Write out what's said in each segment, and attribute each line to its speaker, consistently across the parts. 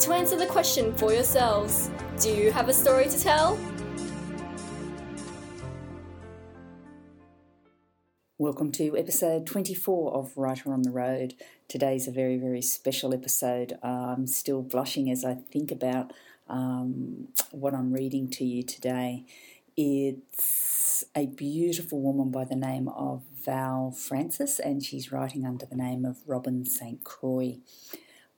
Speaker 1: to answer the question for yourselves Do you have a story to tell?
Speaker 2: Welcome to episode 24 of Writer on the Road. Today's a very, very special episode. I'm still blushing as I think about um, what I'm reading to you today. It's a beautiful woman by the name of Val Francis, and she's writing under the name of Robin St. Croix.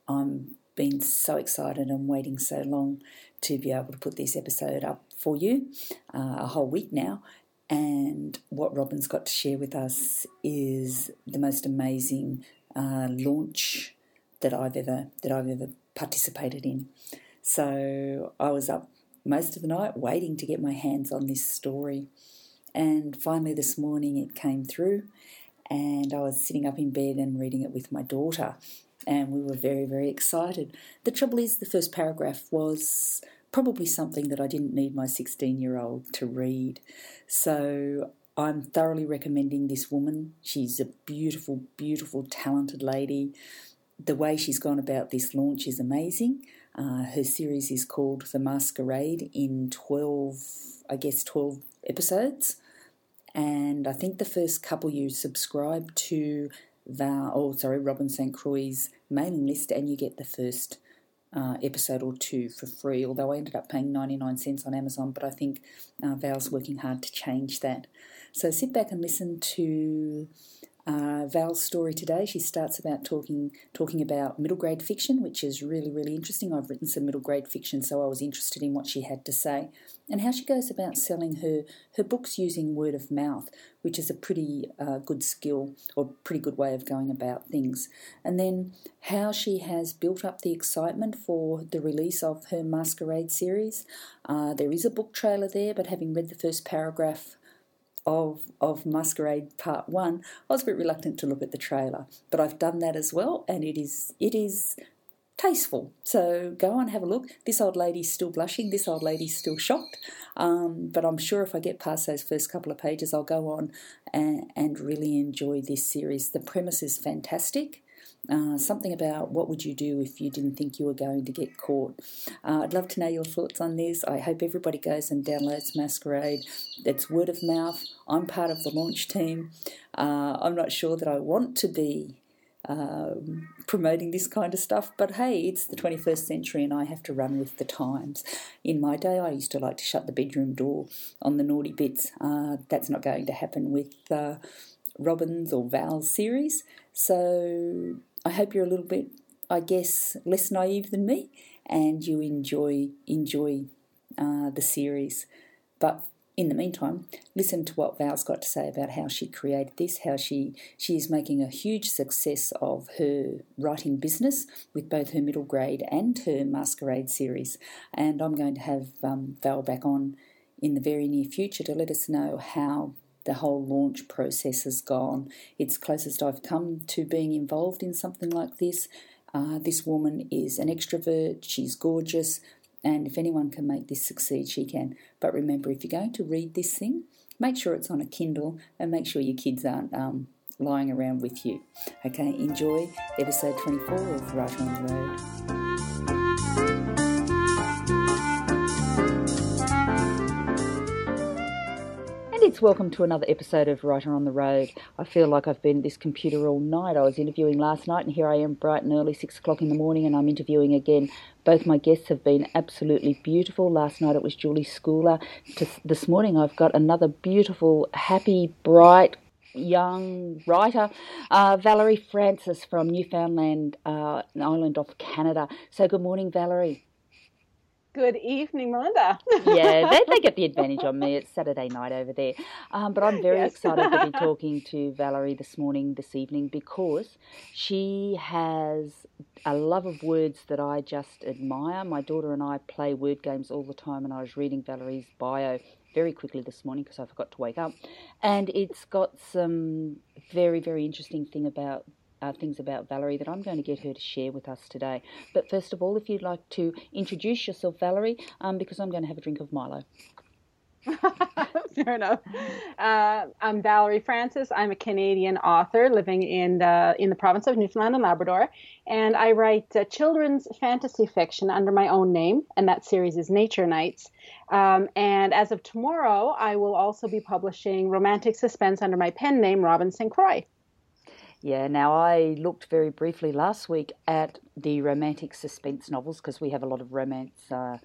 Speaker 2: I'm been so excited and waiting so long to be able to put this episode up for you, uh, a whole week now, and what Robin's got to share with us is the most amazing uh, launch that I've ever that I've ever participated in. So I was up most of the night waiting to get my hands on this story, and finally this morning it came through, and I was sitting up in bed and reading it with my daughter, and we were very very excited. The trouble is, the first paragraph was probably something that I didn't need my 16 year old to read. So I'm thoroughly recommending this woman. She's a beautiful, beautiful, talented lady. The way she's gone about this launch is amazing. Uh, her series is called The Masquerade in 12, I guess, 12 episodes. And I think the first couple you subscribe to Val, oh, sorry, Robin St. Croix's mailing list and you get the first uh, episode or two for free, although I ended up paying 99 cents on Amazon, but I think uh, Val's working hard to change that. So sit back and listen to uh, Val's story today. She starts about talking talking about middle grade fiction, which is really really interesting. I've written some middle grade fiction, so I was interested in what she had to say and how she goes about selling her her books using word of mouth, which is a pretty uh, good skill or pretty good way of going about things. And then how she has built up the excitement for the release of her Masquerade series. Uh, there is a book trailer there, but having read the first paragraph of of Masquerade Part One, I was a bit reluctant to look at the trailer, but I've done that as well, and it is it is tasteful. So go and have a look. This old lady's still blushing. This old lady's still shocked. Um, but I'm sure if I get past those first couple of pages, I'll go on and, and really enjoy this series. The premise is fantastic. Uh, something about what would you do if you didn't think you were going to get caught. Uh, I'd love to know your thoughts on this. I hope everybody goes and downloads Masquerade. It's word of mouth. I'm part of the launch team. Uh, I'm not sure that I want to be um, promoting this kind of stuff. But hey, it's the 21st century and I have to run with the times. In my day, I used to like to shut the bedroom door on the naughty bits. Uh, that's not going to happen with uh, Robin's or Val's series. So I hope you're a little bit, I guess, less naive than me, and you enjoy enjoy uh, the series. But in the meantime, listen to what Val's got to say about how she created this, how she she is making a huge success of her writing business with both her middle grade and her masquerade series. And I'm going to have um, Val back on in the very near future to let us know how the whole launch process has gone. It's closest I've come to being involved in something like this. Uh, this woman is an extrovert, she's gorgeous, and if anyone can make this succeed, she can. But remember, if you're going to read this thing, make sure it's on a Kindle and make sure your kids aren't um, lying around with you. Okay, enjoy episode 24 of Writer on the Road. It's welcome to another episode of Writer on the Road. I feel like I've been at this computer all night. I was interviewing last night, and here I am bright and early, six o'clock in the morning, and I'm interviewing again. Both my guests have been absolutely beautiful. Last night it was Julie Schooler. This morning I've got another beautiful, happy, bright, young writer, uh, Valerie Francis from Newfoundland uh, Island off Canada. So, good morning, Valerie.
Speaker 3: Good evening, Melinda.
Speaker 2: yeah, they, they, get the advantage on me. It's Saturday night over there. Um, but I'm very yes. excited to be talking to Valerie this morning, this evening, because she has a love of words that I just admire. My daughter and I play word games all the time, and I was reading Valerie's bio very quickly this morning because I forgot to wake up. And it's got some very, very interesting thing about uh, things about Valerie that I'm going to get her to share with us today. But first of all, if you'd like to introduce yourself, Valerie, um, because I'm going to have a drink of Milo.
Speaker 3: Fair enough. Uh, I'm Valerie Francis. I'm a Canadian author living in the in the province of Newfoundland and Labrador, and I write uh, children's fantasy fiction under my own name, and that series is Nature Nights. Um, and as of tomorrow, I will also be publishing romantic suspense under my pen name, Robin St.
Speaker 2: Yeah, now I looked very briefly last week at the romantic suspense novels because we have a lot of romance uh,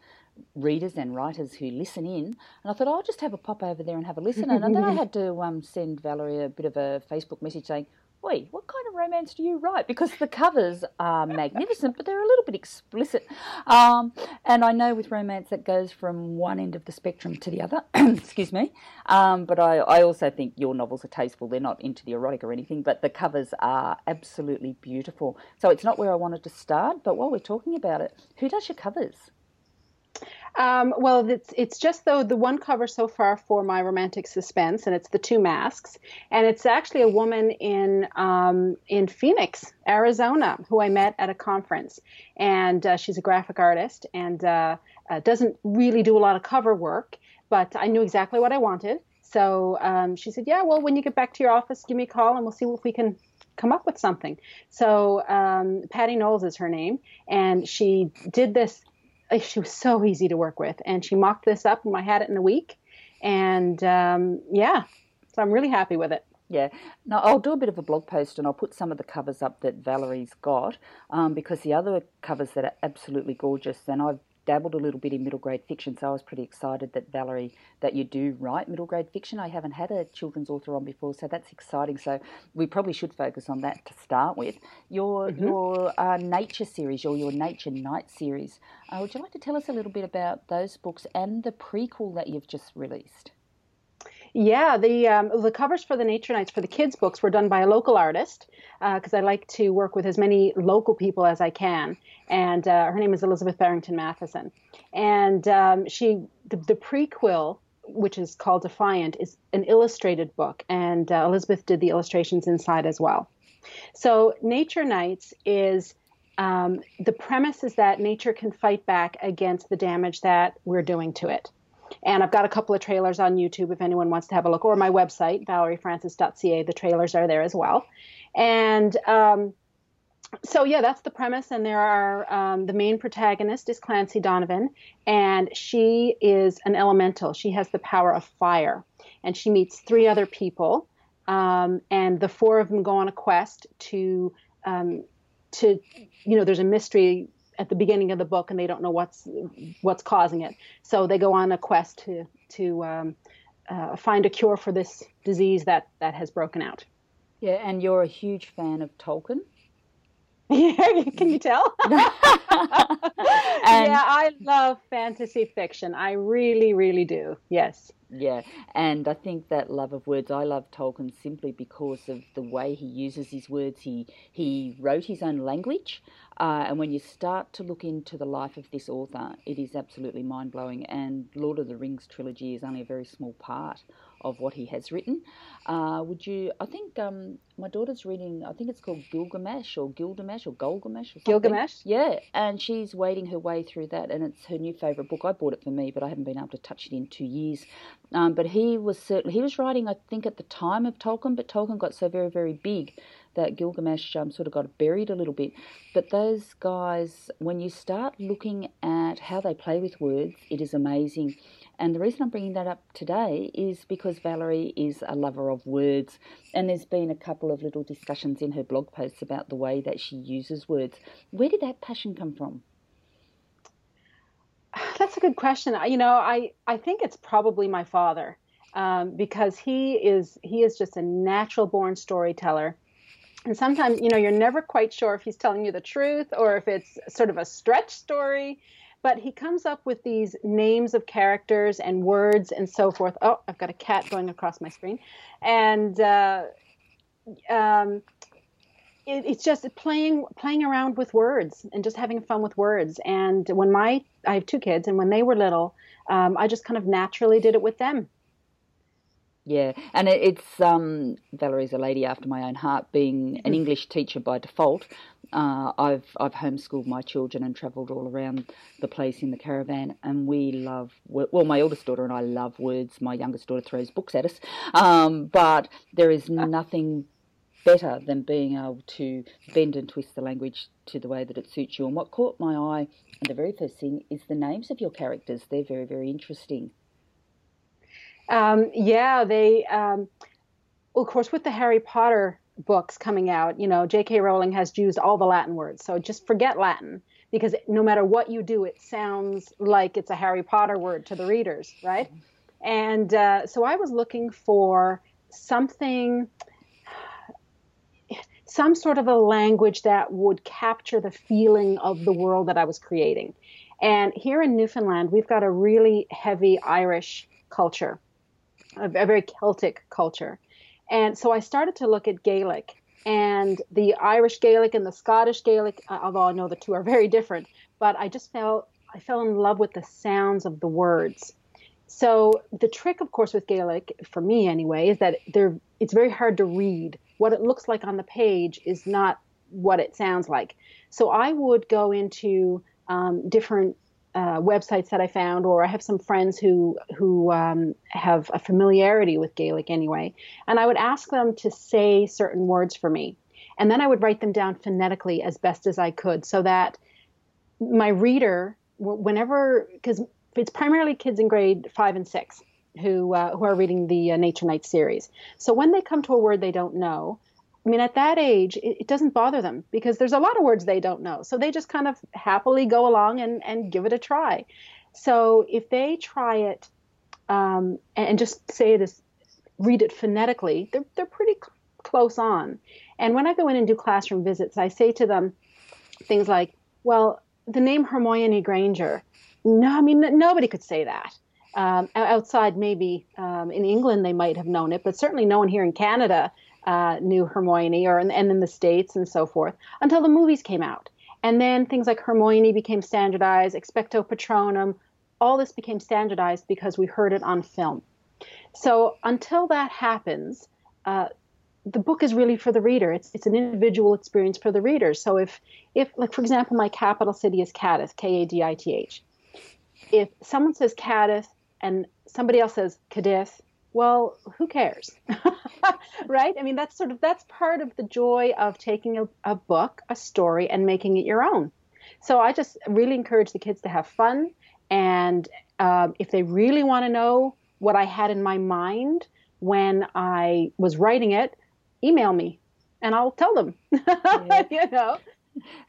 Speaker 2: readers and writers who listen in, and I thought I'll just have a pop over there and have a listen. and then I had to um, send Valerie a bit of a Facebook message saying, wait, what kind of romance do you write? Because the covers are magnificent, but they're a little bit explicit. Um, and I know with romance that goes from one end of the spectrum to the other. Excuse me. Um, but I, I also think your novels are tasteful. They're not into the erotic or anything, but the covers are absolutely beautiful. So it's not where I wanted to start, but while we're talking about it, who does your covers?
Speaker 3: Um, well, it's it's just though the one cover so far for my romantic suspense, and it's the two masks, and it's actually a woman in um, in Phoenix, Arizona, who I met at a conference, and uh, she's a graphic artist and uh, uh, doesn't really do a lot of cover work, but I knew exactly what I wanted. So um, she said, "Yeah, well, when you get back to your office, give me a call, and we'll see if we can come up with something." So um, Patty Knowles is her name, and she did this she was so easy to work with, and she mocked this up, and I had it in a week, and um, yeah, so I'm really happy with it.
Speaker 2: Yeah. Now, I'll do a bit of a blog post and I'll put some of the covers up that Valerie's got um, because the other covers that are absolutely gorgeous, and I've dabbled a little bit in middle grade fiction, so I was pretty excited that Valerie that you do write middle grade fiction. I haven't had a children's author on before, so that's exciting. So we probably should focus on that to start with. Your mm-hmm. your uh, nature series, or your Nature Night series. Uh, would you like to tell us a little bit about those books and the prequel that you've just released?
Speaker 3: Yeah, the um, the covers for the Nature Nights for the kids' books were done by a local artist because uh, I like to work with as many local people as I can. And uh, her name is Elizabeth Barrington Matheson, and um, she the, the, prequel. Which is called Defiant is an illustrated book, and uh, Elizabeth did the illustrations inside as well. So, Nature Nights is um, the premise is that nature can fight back against the damage that we're doing to it. And I've got a couple of trailers on YouTube if anyone wants to have a look, or my website, valeriefrancis.ca. The trailers are there as well. And um, so, yeah, that's the premise. And there are um, the main protagonist is Clancy Donovan, and she is an elemental. She has the power of fire, and she meets three other people. Um, and the four of them go on a quest to um, to you know there's a mystery at the beginning of the book and they don't know what's what's causing it. So they go on a quest to to um, uh, find a cure for this disease that that has broken out.
Speaker 2: Yeah, and you're a huge fan of Tolkien.
Speaker 3: Yeah, can you tell? yeah, I love fantasy fiction. I really, really do. Yes.
Speaker 2: Yeah, and I think that love of words, I love Tolkien simply because of the way he uses his words. He he wrote his own language, uh, and when you start to look into the life of this author, it is absolutely mind blowing. And Lord of the Rings trilogy is only a very small part of what he has written. Uh, would you? I think um, my daughter's reading. I think it's called Gilgamesh or Gilgamesh or Golgamesh or something.
Speaker 3: Gilgamesh.
Speaker 2: Yeah, and she's wading her way through that, and it's her new favourite book. I bought it for me, but I haven't been able to touch it in two years. Um, but he was certainly he was writing. I think at the time of Tolkien, but Tolkien got so very very big that Gilgamesh um, sort of got buried a little bit. But those guys, when you start looking at how they play with words, it is amazing. And the reason I'm bringing that up today is because Valerie is a lover of words, and there's been a couple of little discussions in her blog posts about the way that she uses words. Where did that passion come from?
Speaker 3: That's a good question. You know, I, I think it's probably my father. Um, because he is he is just a natural born storyteller and sometimes you know you're never quite sure if he's telling you the truth or if it's sort of a stretch story But he comes up with these names of characters and words and so forth. Oh, I've got a cat going across my screen, and uh, um, it, it's just playing playing around with words and just having fun with words. And when my I have two kids, and when they were little, um, I just kind of naturally did it with them.
Speaker 2: Yeah, and it's um, Valerie's a lady after my own heart. Being an mm. English teacher by default, uh, I've I've homeschooled my children and travelled all around the place in the caravan, and we love well. My eldest daughter and I love words. My youngest daughter throws books at us, um, but there is ah. nothing better than being able to bend and twist the language to the way that it suits you. And what caught my eye, and the very first thing, is the names of your characters. They're very very interesting.
Speaker 3: Um, yeah, they. Um, well, of course, with the Harry Potter books coming out, you know, J.K. Rowling has used all the Latin words. So just forget Latin because no matter what you do, it sounds like it's a Harry Potter word to the readers, right? And uh, so I was looking for something, some sort of a language that would capture the feeling of the world that I was creating. And here in Newfoundland, we've got a really heavy Irish culture, a, very Celtic culture. And so I started to look at Gaelic and the Irish Gaelic and the Scottish Gaelic, uh, although I know the two are very different, but I just felt I fell in love with the sounds of the words. So the trick, of course, with Gaelic, for me anyway, is that they're it's very hard to read. What it looks like on the page is not what it sounds like. So I would go into um, different uh, websites that I found, or I have some friends who who um, have a familiarity with Gaelic anyway, and I would ask them to say certain words for me, and then I would write them down phonetically as best as I could, so that my reader, whenever, because it's primarily kids in grade five and six who uh, who are reading the uh, Nature Night series, so when they come to a word they don't know, I mean, at that age, it, it, doesn't bother them because there's a lot of words they don't know. So they just kind of happily go along and, and give it a try. So if they try it um, and, just say it as read it phonetically, they're, they're pretty cl- close on. And when I go in and do classroom visits, I say to them things like, well, the name Hermione Granger, no, I mean, nobody could say that. Um, outside, maybe um, in England, they might have known it, but certainly no one here in Canada uh, knew Hermione, or and in the states and so forth, until the movies came out. And then things like Hermione became standardized, Expecto Patronum, all this became standardized because we heard it on film. So until that happens, uh, the book is really for the reader. It's it's an individual experience for the reader. So if if like for example, my capital city is Cadiz, K A D I T H. If someone says Cadiz and somebody else says Kadith, well, who cares? right? I mean, that's sort of that's part of the joy of taking a, a book, a story, and making it your own. So I just really encourage the kids to have fun, and um, if they really want to know what I had in my mind when I was writing it, email me, and I'll tell them. Yeah. you know.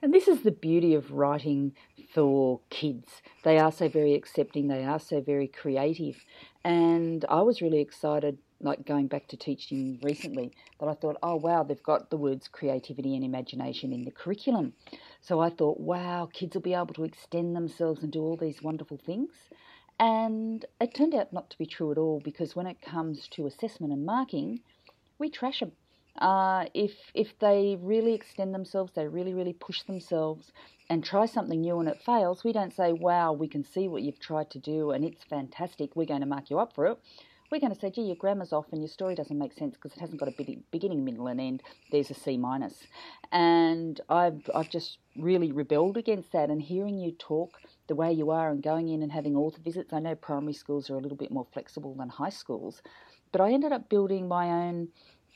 Speaker 2: And this is the beauty of writing for kids. They are so very accepting, they are so very creative. And I was really excited, like going back to teaching recently, that I thought, oh, wow, they've got the words creativity and imagination in the curriculum. So I thought, wow, kids will be able to extend themselves and do all these wonderful things. And it turned out not to be true at all because when it comes to assessment and marking, we trash them. Uh, if if they really extend themselves, they really really push themselves, and try something new and it fails, we don't say, wow, we can see what you've tried to do and it's fantastic, we're going to mark you up for it. We're going to say, gee, your grammar's off and your story doesn't make sense because it hasn't got a beginning, middle, and end. There's a C minus. And I've, I've just really rebelled against that. And hearing you talk the way you are and going in and having author visits, I know primary schools are a little bit more flexible than high schools, but I ended up building my own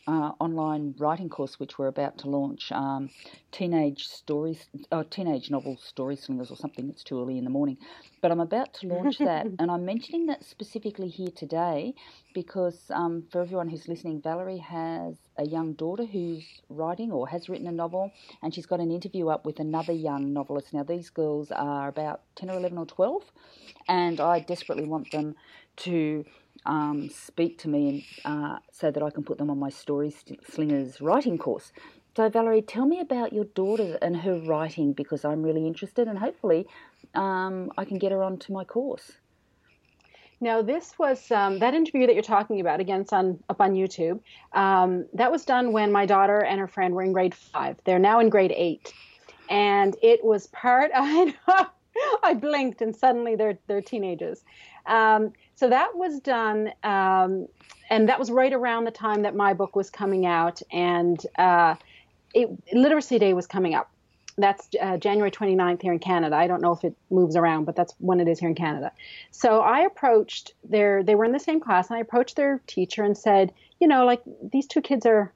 Speaker 2: uh, online writing course which we're about to launch um, teenage stories uh, teenage novel story slingers or something it's too early in the morning. But i'm about to launch that and i'm mentioning that specifically here today because um, for everyone who's listening valerie has a young daughter who's writing or has written a novel and she's got an interview up with another young novelist. Now these girls are about 10 or 11 or 12 and i desperately want them to um, speak to me and, uh, so that I can put them on my Story Slingers writing course. So, Valerie, tell me about your daughter and her writing because I'm really interested, and hopefully, um, I can get her onto my course.
Speaker 3: Now, this was um, that interview that you're talking about. Again, it's on up on YouTube. Um, that was done when my daughter and her friend were in grade five. They're now in grade eight, and it was part. I know, I blinked, and suddenly they're they're teenagers. Um, so that was done, um, and that was right around the time that my book was coming out, and uh, it, Literacy Day was coming up that's uh, January 29th here in Canada. I don't know if it moves around, but that's when it is here in Canada. So I approached their, they were in the same class, and I approached their teacher and said, you know, like these two kids are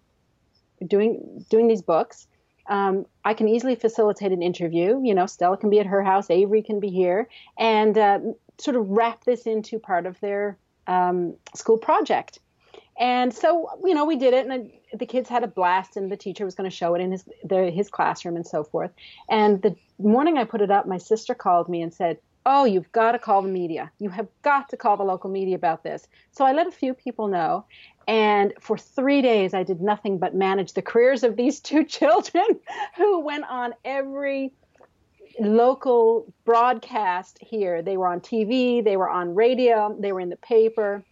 Speaker 3: doing doing these books. Um, I can easily facilitate an interview. You know, Stella can be at her house, Avery can be here, and uh, sort of wrap this into part of their um, school project. And so, you know, we did it, and the kids had a blast, and the teacher was going to show it in his their, his classroom and so forth. And the morning I put it up, my sister called me and said, "Oh, you've got to call the media. You have got to call the local media about this." So I let a few people know, and for three days I did nothing but manage the careers of these two children, who went on every local broadcast here. They were on TV, they were on radio, they were in the paper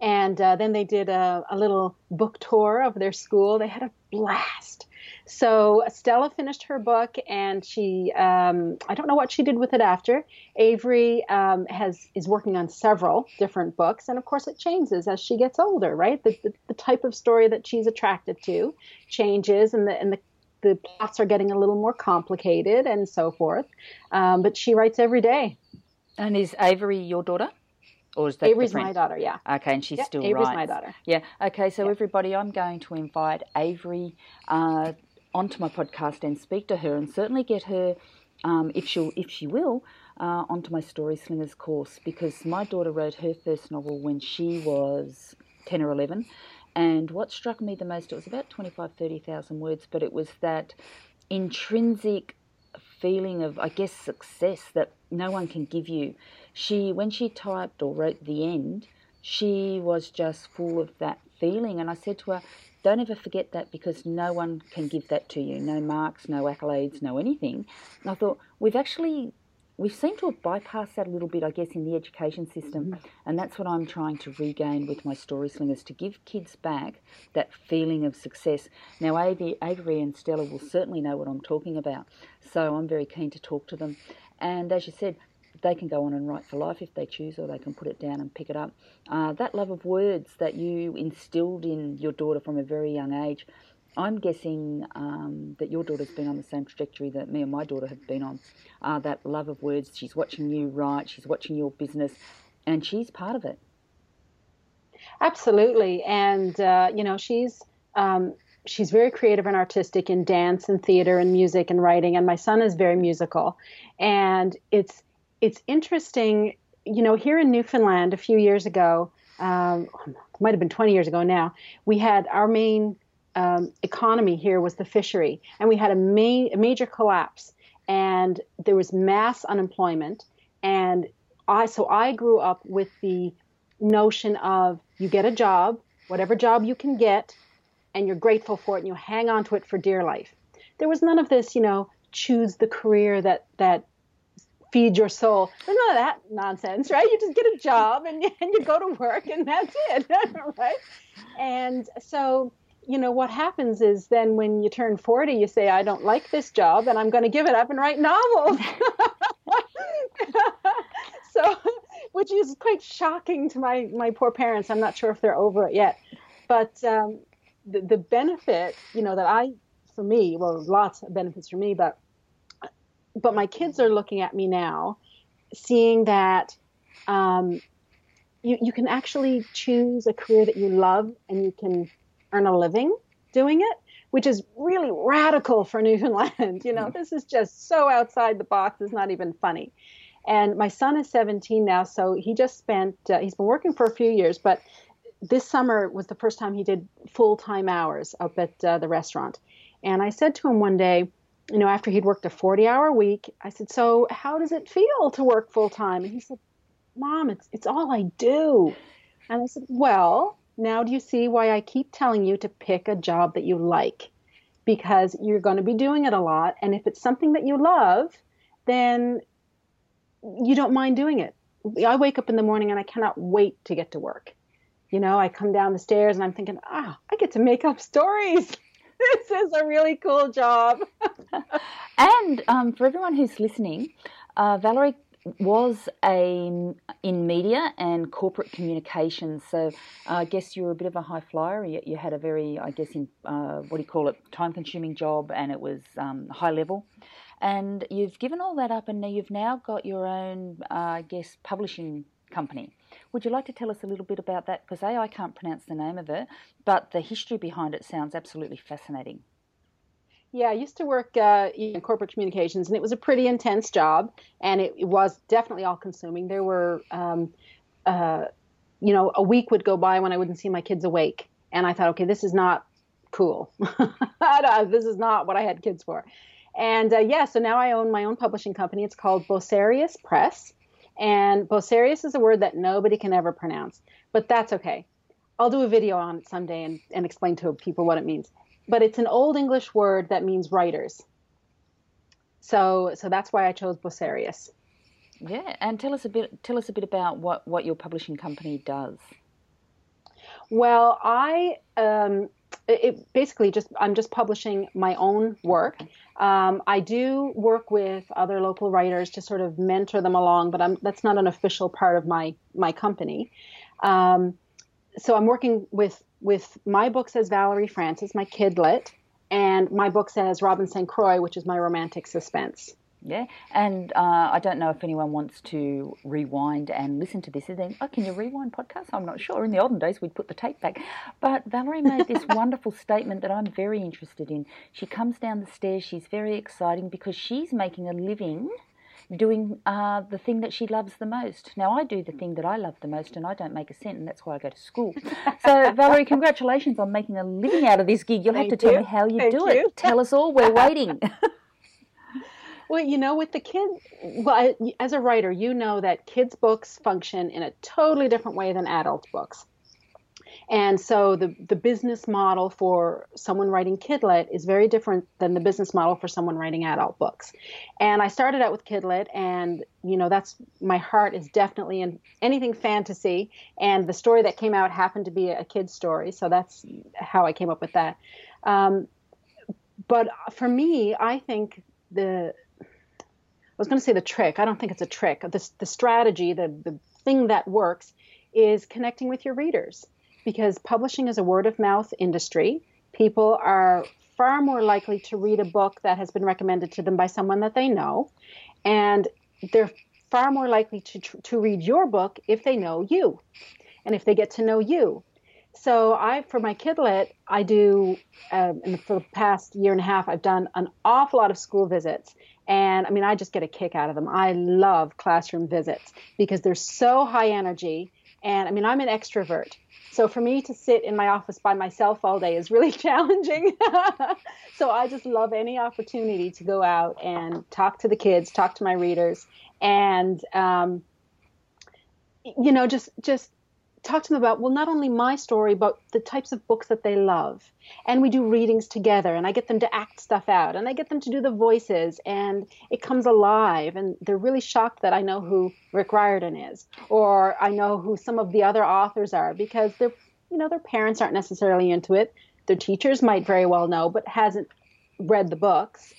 Speaker 3: and uh, then they did a, a, little book tour of their school. They had a blast. So Stella finished her book, and she um, I don't know what she did with it after. Avery um, has is working on several different books, and of course it changes as she gets older, right? The, the, the type of story that she's attracted to changes, and the and the the plots are getting a little more complicated and so forth. Um, but she writes every day.
Speaker 2: And is Avery your daughter? Or is that
Speaker 3: Avery's my daughter, yeah.
Speaker 2: Okay, and she's
Speaker 3: yep,
Speaker 2: still
Speaker 3: Avery's
Speaker 2: writes.
Speaker 3: my daughter.
Speaker 2: Yeah. Okay, so yep. everybody, I'm going to invite Avery uh, onto my podcast and speak to her, and certainly get her, um, if she'll if she will, uh, onto my Story Slingers course because my daughter wrote her first novel when she was ten or eleven, and what struck me the most, it was about 25, 30,000 words, but it was that intrinsic feeling of, I guess, success that no one can give you. She, when she typed or wrote the end, she was just full of that feeling. And I said to her, don't ever forget that because no one can give that to you. No marks, no accolades, no anything. And I thought, we've actually we seem to have bypassed that a little bit, I guess, in the education system. Mm-hmm. And that's what I'm trying to regain with my story slingers to give kids back that feeling of success. Now, Avery and Stella will certainly know what I'm talking about. So I'm very keen to talk to them. And as you said, they can go on and write for life if they choose, or they can put it down and pick it up. Uh, that love of words that you instilled in your daughter from a very young age, I'm guessing um, that your daughter's been on the same trajectory that me and my daughter have been on. Uh, that love of words. She's watching you write. She's watching your business, and she's part of it.
Speaker 3: Absolutely, and uh, you know she's um, she's very creative and artistic in dance and theater and music and writing. And my son is very musical, and it's it's interesting. You know, here in Newfoundland a few years ago, um, might have been 20 years ago now, we had our main um, economy here was the fishery, and we had a, ma- a major collapse, and there was mass unemployment. And I so I grew up with the notion of you get a job, whatever job you can get, and you're grateful for it, and you hang on to it for dear life. There was none of this, you know, choose the career that that feeds your soul. There's none of that nonsense, right? You just get a job and, and you go to work, and that's it, right? And so you know what happens is then when you turn 40 you say i don't like this job and i'm going to give it up and write novels so which is quite shocking to my my poor parents i'm not sure if they're over it yet but um, the, the benefit you know that i for me well lots of benefits for me but but my kids are looking at me now seeing that um, you, you can actually choose a career that you love and you can earn a living doing it, which is really radical for Newfoundland. You know, mm-hmm. this is just so outside the box, it's not even funny. And my son is 17 now, so he just spent, uh, he's been working for a few years, but this summer was the first time he did full time hours up at uh, the restaurant. And I said to him one day, you know, after he'd worked a 40 hour week, I said, So how does it feel to work full time? And he said, Mom, it's, it's all I do. And I said, Well, now do you see why I keep telling you to pick a job that you like? because you're going to be doing it a lot. And if it's something that you love, then you don't mind doing it. I wake up in the morning and I cannot wait to get to work. You know, I come down the stairs and I'm thinking, ah, oh, I get to make up stories. this is a really cool job.
Speaker 2: and um, for everyone who's listening, uh, Valerie was a in media and corporate communications. So uh, I guess you were a bit of a high flyer. You, you had a very, I guess, in, uh, what do you call it, time-consuming job, and it was um, high level. And you've given all that up, and now you've now got your own, uh, I guess, publishing company. Would you like to tell us a little bit about that? Because A, I can't pronounce the name of it, but the history behind it sounds absolutely fascinating.
Speaker 3: Yeah, I used to work uh, in corporate communications, and it was a pretty intense job, and it, it was definitely all consuming. There were, um, uh, you know, a week would go by when I wouldn't see my kids awake, and I thought, okay, this is not cool. this is not what I had kids for. And uh, yeah, so now I own my own publishing company. It's called Bosarius Press, and Bosarius is a word that nobody can ever pronounce, but that's okay. I'll do a video on it someday and, and explain to people what it means but it's an old English word that means writers. So so that's why I chose Bosarius.
Speaker 2: Yeah, and tell us a bit tell us a bit about what what your publishing company does.
Speaker 3: Well, I um, it basically just I'm just publishing my own work. Um, I do work with other local writers to sort of mentor them along, but I'm, that's not an official part of my my company. Um, so I'm working with with my book says Valerie Francis, my kidlit, and my book says Robin St. Croix, which is my romantic suspense.
Speaker 2: Yeah, and uh, I don't know if anyone wants to rewind and listen to this. And then, oh, can you rewind podcast? I'm not sure. In the olden days, we'd put the tape back. But Valerie made this wonderful statement that I'm very interested in. She comes down the stairs. She's very exciting because she's making a living doing uh, the thing that she loves the most. Now, I do the thing that I love the most, and I don't make a cent, and that's why I go to school. So, Valerie, congratulations on making a living out of this gig. You'll Thank have to you. tell me how you Thank do you. it. Tell us all. We're waiting.
Speaker 3: Well, you know, with the kids, well, as a writer, you know that kids' books function in a totally different way than adult books. And so the, the business model for someone writing Kidlit is very different than the business model for someone writing adult books. And I started out with Kidlit, and you know that's my heart is definitely in anything fantasy. And the story that came out happened to be a kid's story, so that's how I came up with that. Um, but for me, I think the was going to say the trick. I don't think it's a trick. The, the strategy, the, the thing that works is connecting with your readers because publishing is a word of mouth industry. People are far more likely to read a book that has been recommended to them by someone that they know, and they're far more likely to, to read your book if they know you and if they get to know you. So I, for my kidlit, I do, um, for the past year and a half, I've done an awful lot of school visits. And I mean, I just get a kick out of them. I love classroom visits because they're so high energy. And I mean, I'm an extrovert. So for me to sit in my office by myself all day is really challenging. so I just love any opportunity to go out and talk to the kids, talk to my readers, and um, you know, just just talk to them about well not only my story but the types of books that they love. And we do readings together and i get them to act stuff out and i get them to do the voices and it comes alive and they're really shocked that i know who rick riordan is or i know who some of the other authors are because they're you know their parents aren't necessarily into it. Their teachers might very well know but hasn't read the books.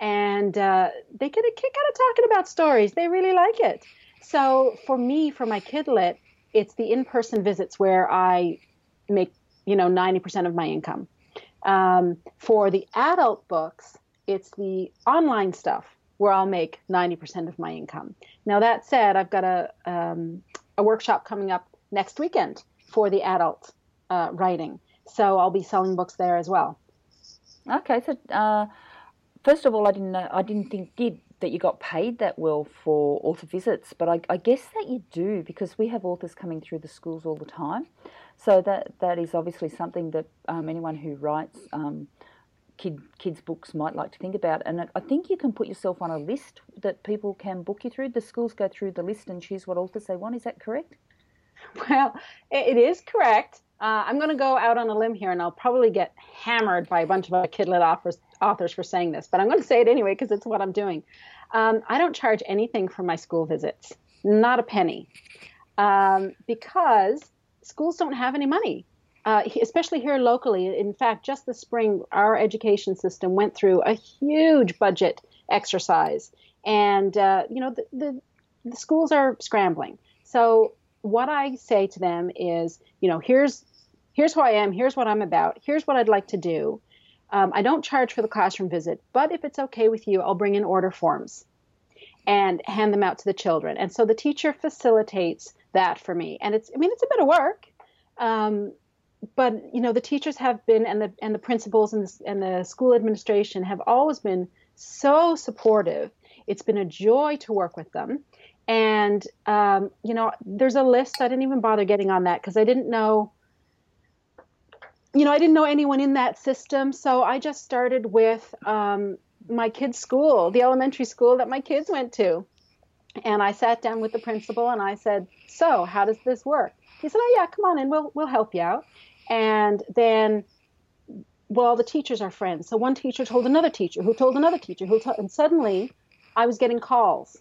Speaker 3: And uh, they get a kick out of talking about stories. They really like it. So for me for my kidlit it's the in-person visits where I make you know 90% of my income. Um, for the adult books, it's the online stuff where I'll make 90% of my income. Now that said, I've got a um, a workshop coming up next weekend for the adult uh, writing, so I'll be selling books there as well.
Speaker 2: Okay, so uh, first of all, I didn't know, I didn't think did that you got paid that well for author visits, but I, I, guess that you do because we have authors coming through the schools all the time. So that that is obviously something that um, anyone who writes um, kid kids books might like to think about. And I think you can put yourself on a list that people can book you through. The schools go through the list and choose what authors they want. Is that correct?
Speaker 3: Well, it is correct. Uh, I'm going to go out on a limb here, and I'll probably get hammered by a bunch of other kidlit authors for saying this, but I'm going to say it anyway because it's what I'm doing. Um, I don't charge anything for my school visits, not a penny, um, because schools don't have any money. Uh, especially here locally. In fact, just this spring, our education system went through a huge budget exercise, and uh, you know the, the, the schools are scrambling. So what I say to them is, you know, here's here's who I am, here's what I'm about, here's what I'd like to do. Um, I don't charge for the classroom visit, but if it's okay with you, I'll bring in order forms and hand them out to the children. And so the teacher facilitates that for me, and it's I mean it's a bit of work. Um, but you know the teachers have been and the and the principals and the, and the school administration have always been so supportive it's been a joy to work with them and um, you know there's a list i didn't even bother getting on that because i didn't know you know i didn't know anyone in that system so i just started with um, my kids school the elementary school that my kids went to. And i sat down with the principal and i said so how does this work? He said oh yeah come on in. We'll, we'll help you out. And then well the teachers are friends. So one teacher told another teacher who told another teacher who told, and suddenly i was getting calls.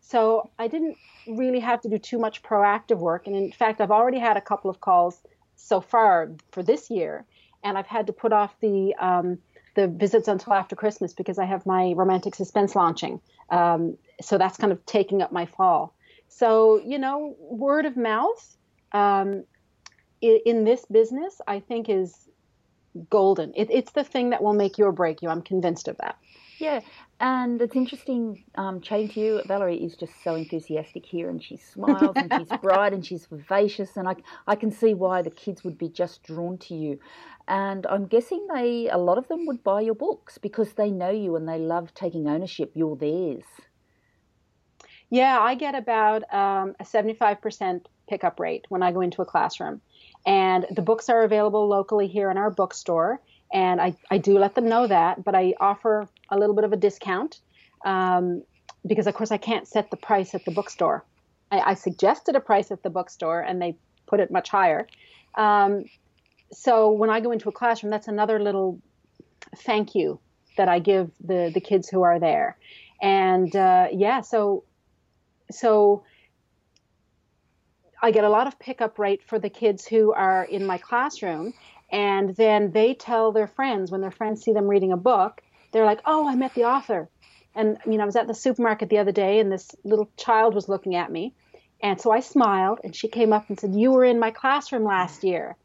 Speaker 3: So i didn't really have to do too much proactive work. And in fact i've already had a couple of calls so far for this year and i've had to put off the um, the visits until after christmas because i have my romantic suspense launching um, so that's kind of taking up my fall so you know word of mouth um, in this business, I think is golden. It, it's the thing that will make you or break you. I'm convinced of that.
Speaker 2: Yeah, and it's interesting um, chatting to you. Valerie is just so enthusiastic here, and she smiles and she's bright and she's vivacious, and I I can see why the kids would be just drawn to you. And I'm guessing they a lot of them would buy your books because they know you and they love taking ownership. You're theirs.
Speaker 3: Yeah, I get about um, a 75% pickup rate when I go into a classroom. And the books are available locally here in our bookstore. And I, I do let them know that, but I offer a little bit of a discount um, because, of course, I can't set the price at the bookstore. I, I, suggested a price at the bookstore and they put it much higher. Um, so when I go into a classroom, that's another little thank you that I give the, the kids who are there. And uh, yeah, so so I get a lot of pickup rate for the kids who are in my classroom, and then they tell their friends when their friends see them reading a book, they're like, "Oh, I met the author." And you know, I was at the supermarket the other day, and this little child was looking at me, and so I smiled, and she came up and said, "You were in my classroom last year,"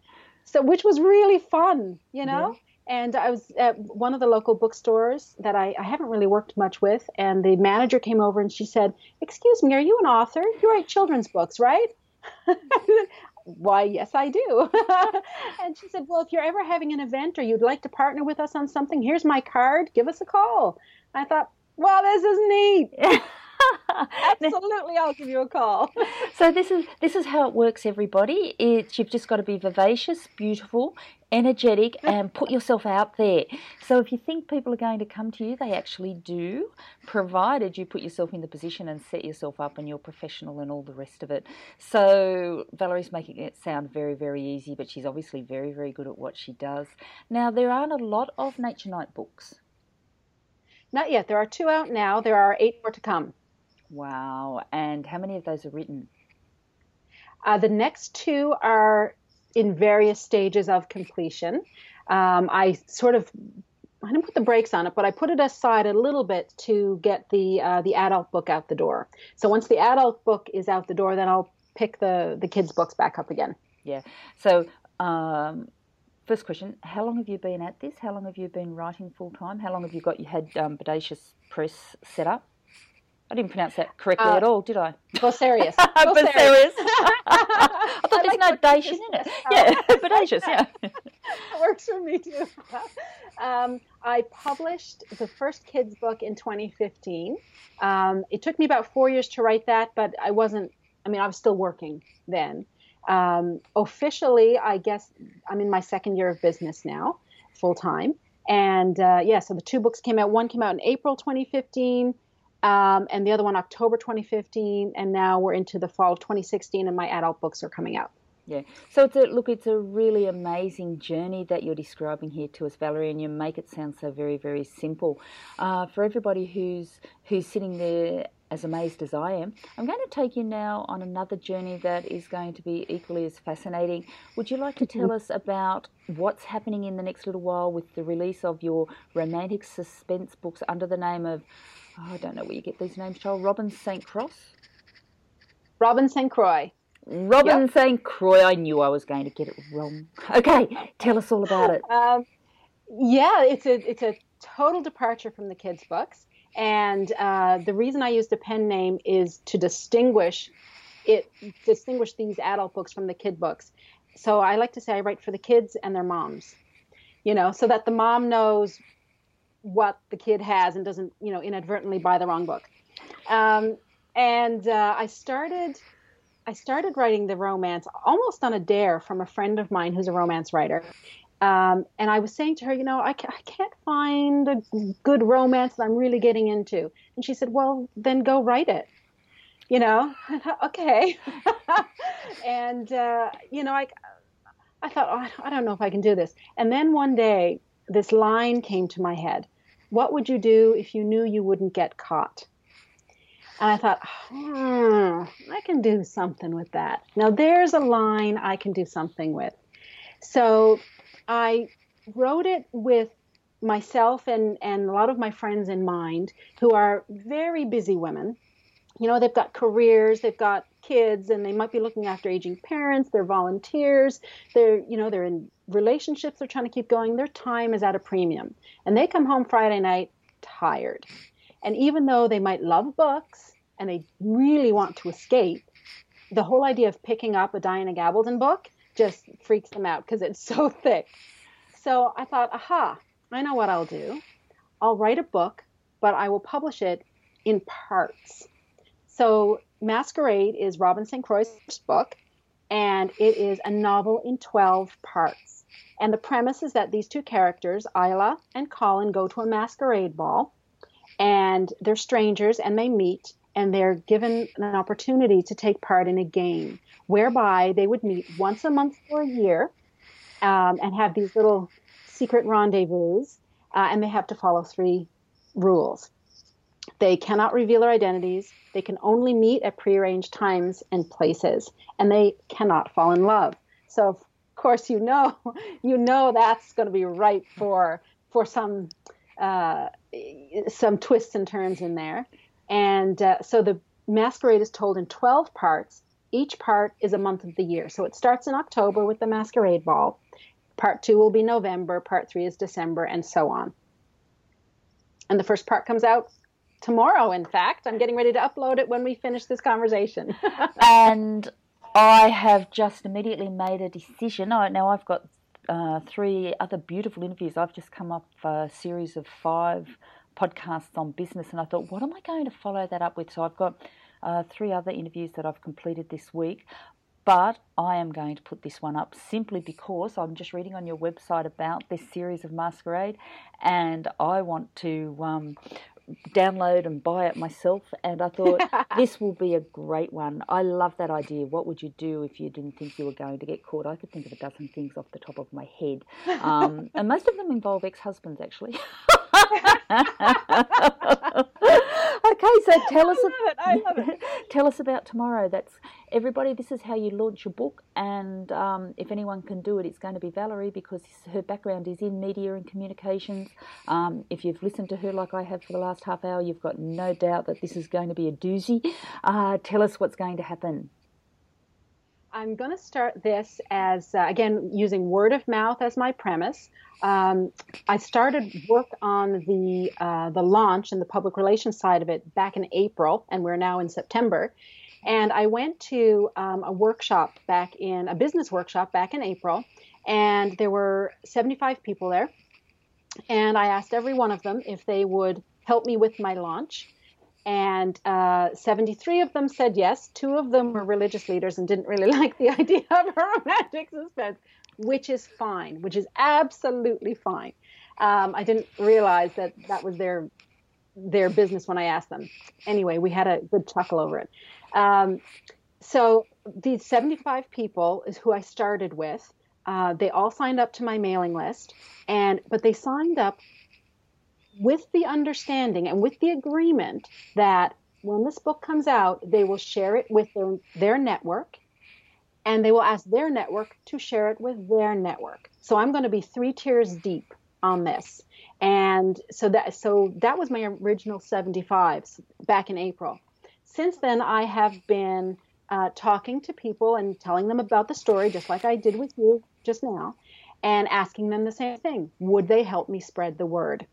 Speaker 3: so which was really fun, you know. Yeah. And I was at one of the local bookstores that I, I, haven't really worked much with, and the manager came over and she said, "Excuse me, are you an author? You write children's books, right?" Why, yes, I do. and she said, Well, if you're ever having an event or you'd like to partner with us on something, here's my card. Give us a call. I thought, Well, this is neat. Absolutely, I'll give you a call.
Speaker 2: so this is this is how it works, everybody. It's you've just got to be vivacious, beautiful, energetic, mm-hmm. and put yourself out there. So if you think people are going to come to you, they actually do, provided you put yourself in the position and set yourself up and you're professional and all the rest of it. So Valerie's making it sound very, very easy, but she's obviously very, very good at what she does. Now there aren't a lot of Nature Night books.
Speaker 3: Not yet. There are two out now. There are eight more to come.
Speaker 2: Wow. And how many of those are written?
Speaker 3: Uh, the next two are in various stages of completion. Um, I sort of I didn't put the brakes on it, but I put it aside a little bit to get the uh, the adult book out the door. So once the adult book is out the door, then I'll pick the the kids' books back up again.
Speaker 2: Yeah. So um, first question: How long have you been at this? How long have you been writing full time? How long have you got you had um, Bodacious Press set up? I didn't pronounce that correctly uh, at all, did I?
Speaker 3: Bossarius.
Speaker 2: Bossarius. I thought I there's like no Dacian in it. Yeah, bodacious, yeah.
Speaker 3: it works for me too. Um, I published the first kids book in 2015. Um, it took me about four years to write that, but I wasn't, I mean, I was still working then. Um, officially, I guess I'm in my second year of business now, full time. And uh, yeah, so the two books came out. One came out in April 2015 um, and the other one October 2015, and now we're into the fall of 2016, and my adult books are coming out.
Speaker 2: Yeah. So it's a look. It's a really amazing journey that you're describing here to us, Valerie, and you make it sound so very, very simple. Uh, for everybody who's who's sitting there as amazed as I am, I'm going to take you now on another journey that is going to be equally as fascinating. Would you like to tell us about what's happening in the next little while with the release of your romantic suspense books under the name of oh, I don't know where you get these names, child. Robin St. Cross.
Speaker 3: Robin St. Croix.
Speaker 2: Robin yep. St. Croix. I knew I was going to get it wrong. Okay, tell us all about it.
Speaker 3: Um, yeah, it's a it's a total departure from the kids' books, and uh, the reason I used a pen name is to distinguish it distinguish these adult books from the kid books. So I like to say I write for the kids and their moms, you know, so that the mom knows what the kid has and doesn't, you know, inadvertently buy the wrong book. Um, and uh, I started I started writing the romance almost on a dare from a friend of mine who's a romance writer. Um, and I was saying to her, you know, I, I can't find a good romance that I'm really getting into. And she said, well, then go write it. You know, okay. and, uh, you know, I, I thought, oh, I don't know if I can do this. And then one day, this line came to my head What would you do if you knew you wouldn't get caught? And I thought, hmm, I can do something with that. Now, there's a line I can do something with. So I wrote it with myself and, and a lot of my friends in mind who are very busy women. You know, they've got careers, they've got kids, and they might be looking after aging parents, they're volunteers, they're, you know, they're in relationships they're trying to keep going. Their time is at a premium. And they come home Friday night tired. And even though they might love books and they really want to escape, the whole idea of picking up a Diana Gabaldon book just freaks them out because it's so thick. So I thought, aha, I know what I'll do. I'll write a book, but I will publish it in parts. So Masquerade is Robin St. Croix's book, and it is a novel in 12 parts. And the premise is that these two characters, Isla and Colin, go to a masquerade ball, and they're strangers and they meet and they're given an opportunity to take part in a game whereby they would meet once a month for a year um, and have these little secret rendezvous, uh, and they have to follow three rules. They cannot reveal their identities. They can only meet at prearranged times and places, and they cannot fall in love. So, of course, you know, you know that's going to be ripe for for some uh, some twists and turns in there. And uh, so the masquerade is told in 12 parts. Each part is a month of the year. So it starts in October with the masquerade ball. Part two will be November. Part three is December, and so on. And the first part comes out tomorrow, in fact. I'm getting ready to upload it when we finish this conversation.
Speaker 2: and I have just immediately made a decision. Oh, now I've got uh, three other beautiful interviews. I've just come off a series of five podcasts on business, and I thought, what am I going to follow that up with? So I've got uh, three other interviews that I've completed this week. But I am going to put this one up simply because I'm just reading on your website about this series of Masquerade, and I want to um, download and buy it myself. And I thought this will be a great one. I love that idea. What would you do if you didn't think you were going to get caught? I could think of a dozen things off the top of my head, um, and most of them involve ex-husbands actually. okay, so tell us. tell us about tomorrow. That's everybody. This is how you launch your book, and um, if anyone can do it, it's going to be Valerie because her background is in media and communications. Um, if you've listened to her like I have for the last half hour, you've got no doubt that this is going to be a doozy. Uh, tell us what's going to happen.
Speaker 3: I'm going to start this as, uh, again, using word of mouth as my premise. Um, I started work on the, uh, the launch and the public relations side of it back in April, and we're now in September. And I went to um, a workshop back in, a business workshop back in April, and there were 75 people there. And I asked every one of them if they would help me with my launch and uh, 73 of them said yes. Two of them were religious leaders and didn't really like the idea of a romantic suspense, which is fine, which is absolutely fine. Um, I didn't realize that that was their their business when I asked them. Anyway, we had a good chuckle over it. Um, so these 75 people is who I started with. Uh, they all signed up to my mailing list, and but they signed up with the understanding and with the agreement that when this book comes out, they will share it with their, their network, and they will ask their network to share it with their network. So I'm going to be three tiers deep on this, and so that so that was my original 75 back in April. Since then, I have been uh, talking to people and telling them about the story, just like I did with you just now, and asking them the same thing: Would they help me spread the word?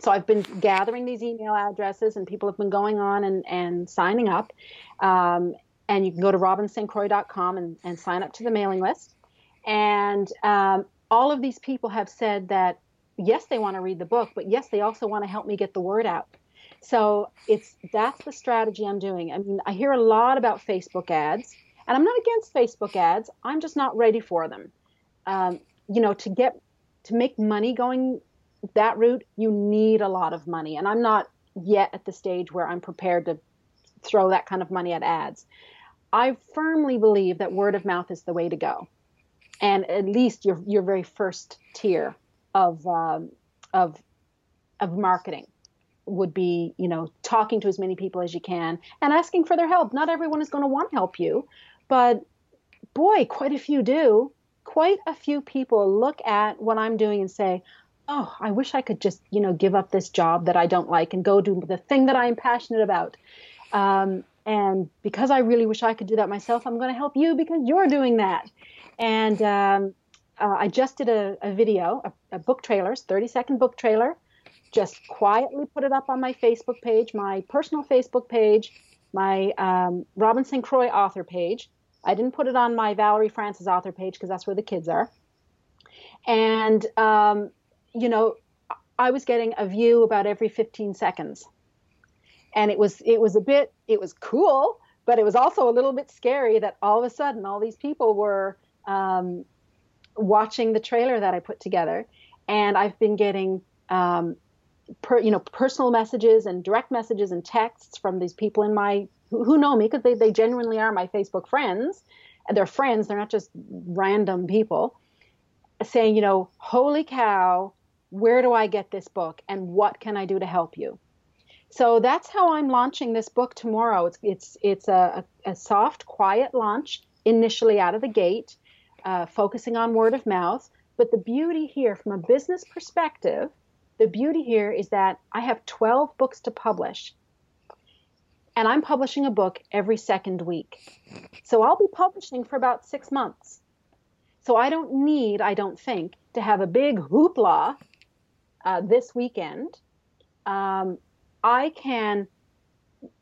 Speaker 3: So I've been gathering these email addresses, and people have been going on and, and signing up. Um, and you can go to robinstcroix.com and, and sign up to the mailing list. And um, all of these people have said that yes, they want to read the book, but yes, they also want to help me get the word out. So it's that's the strategy I'm doing. I mean, I hear a lot about Facebook ads, and I'm not against Facebook ads. I'm just not ready for them. Um, you know, to get to make money going that route, you need a lot of money, and I'm not yet at the stage where I'm prepared to throw that kind of money at ads. I firmly believe that word of mouth is the way to go, and at least your your very first tier of um, of of marketing would be you know talking to as many people as you can and asking for their help. Not everyone is going to want to help you but boy quite a few do. Quite a few people look at what i'm doing and say oh i wish i could just you know give up this job that i don't like and go do the thing that i'm passionate about um, and because i really wish i could do that myself i'm going to help you because you're doing that and um, uh, i just did a, a video a, a book trailers 30 second book trailer just quietly put it up on my Facebook page, my personal Facebook page, my um, Robin St. Croix author page. I didn't put it on my Valerie Francis author page because that's where the kids are. And, um, you know, I was getting a view about every 15 seconds. And it was it was a bit it was cool, but it was also a little bit scary that all of a sudden all these people were um, watching the trailer that I put together. And I've been getting um, per, you know personal messages and direct messages and texts from these people in my who, who know me because they, they genuinely are my Facebook friends and they're friends they're not just random people saying you know holy cow where do I get this book and what can I do to help you so that's how I'm launching this book tomorrow it's it's it's a, a, soft quiet launch initially out of the gate uh, focusing on word of mouth but the beauty here from a business perspective the beauty here is that I have 12 books to publish, and I'm publishing a book every second week. So I'll be publishing for about six months. So I don't need, I don't think, to have a big hoopla uh, this weekend. Um, I can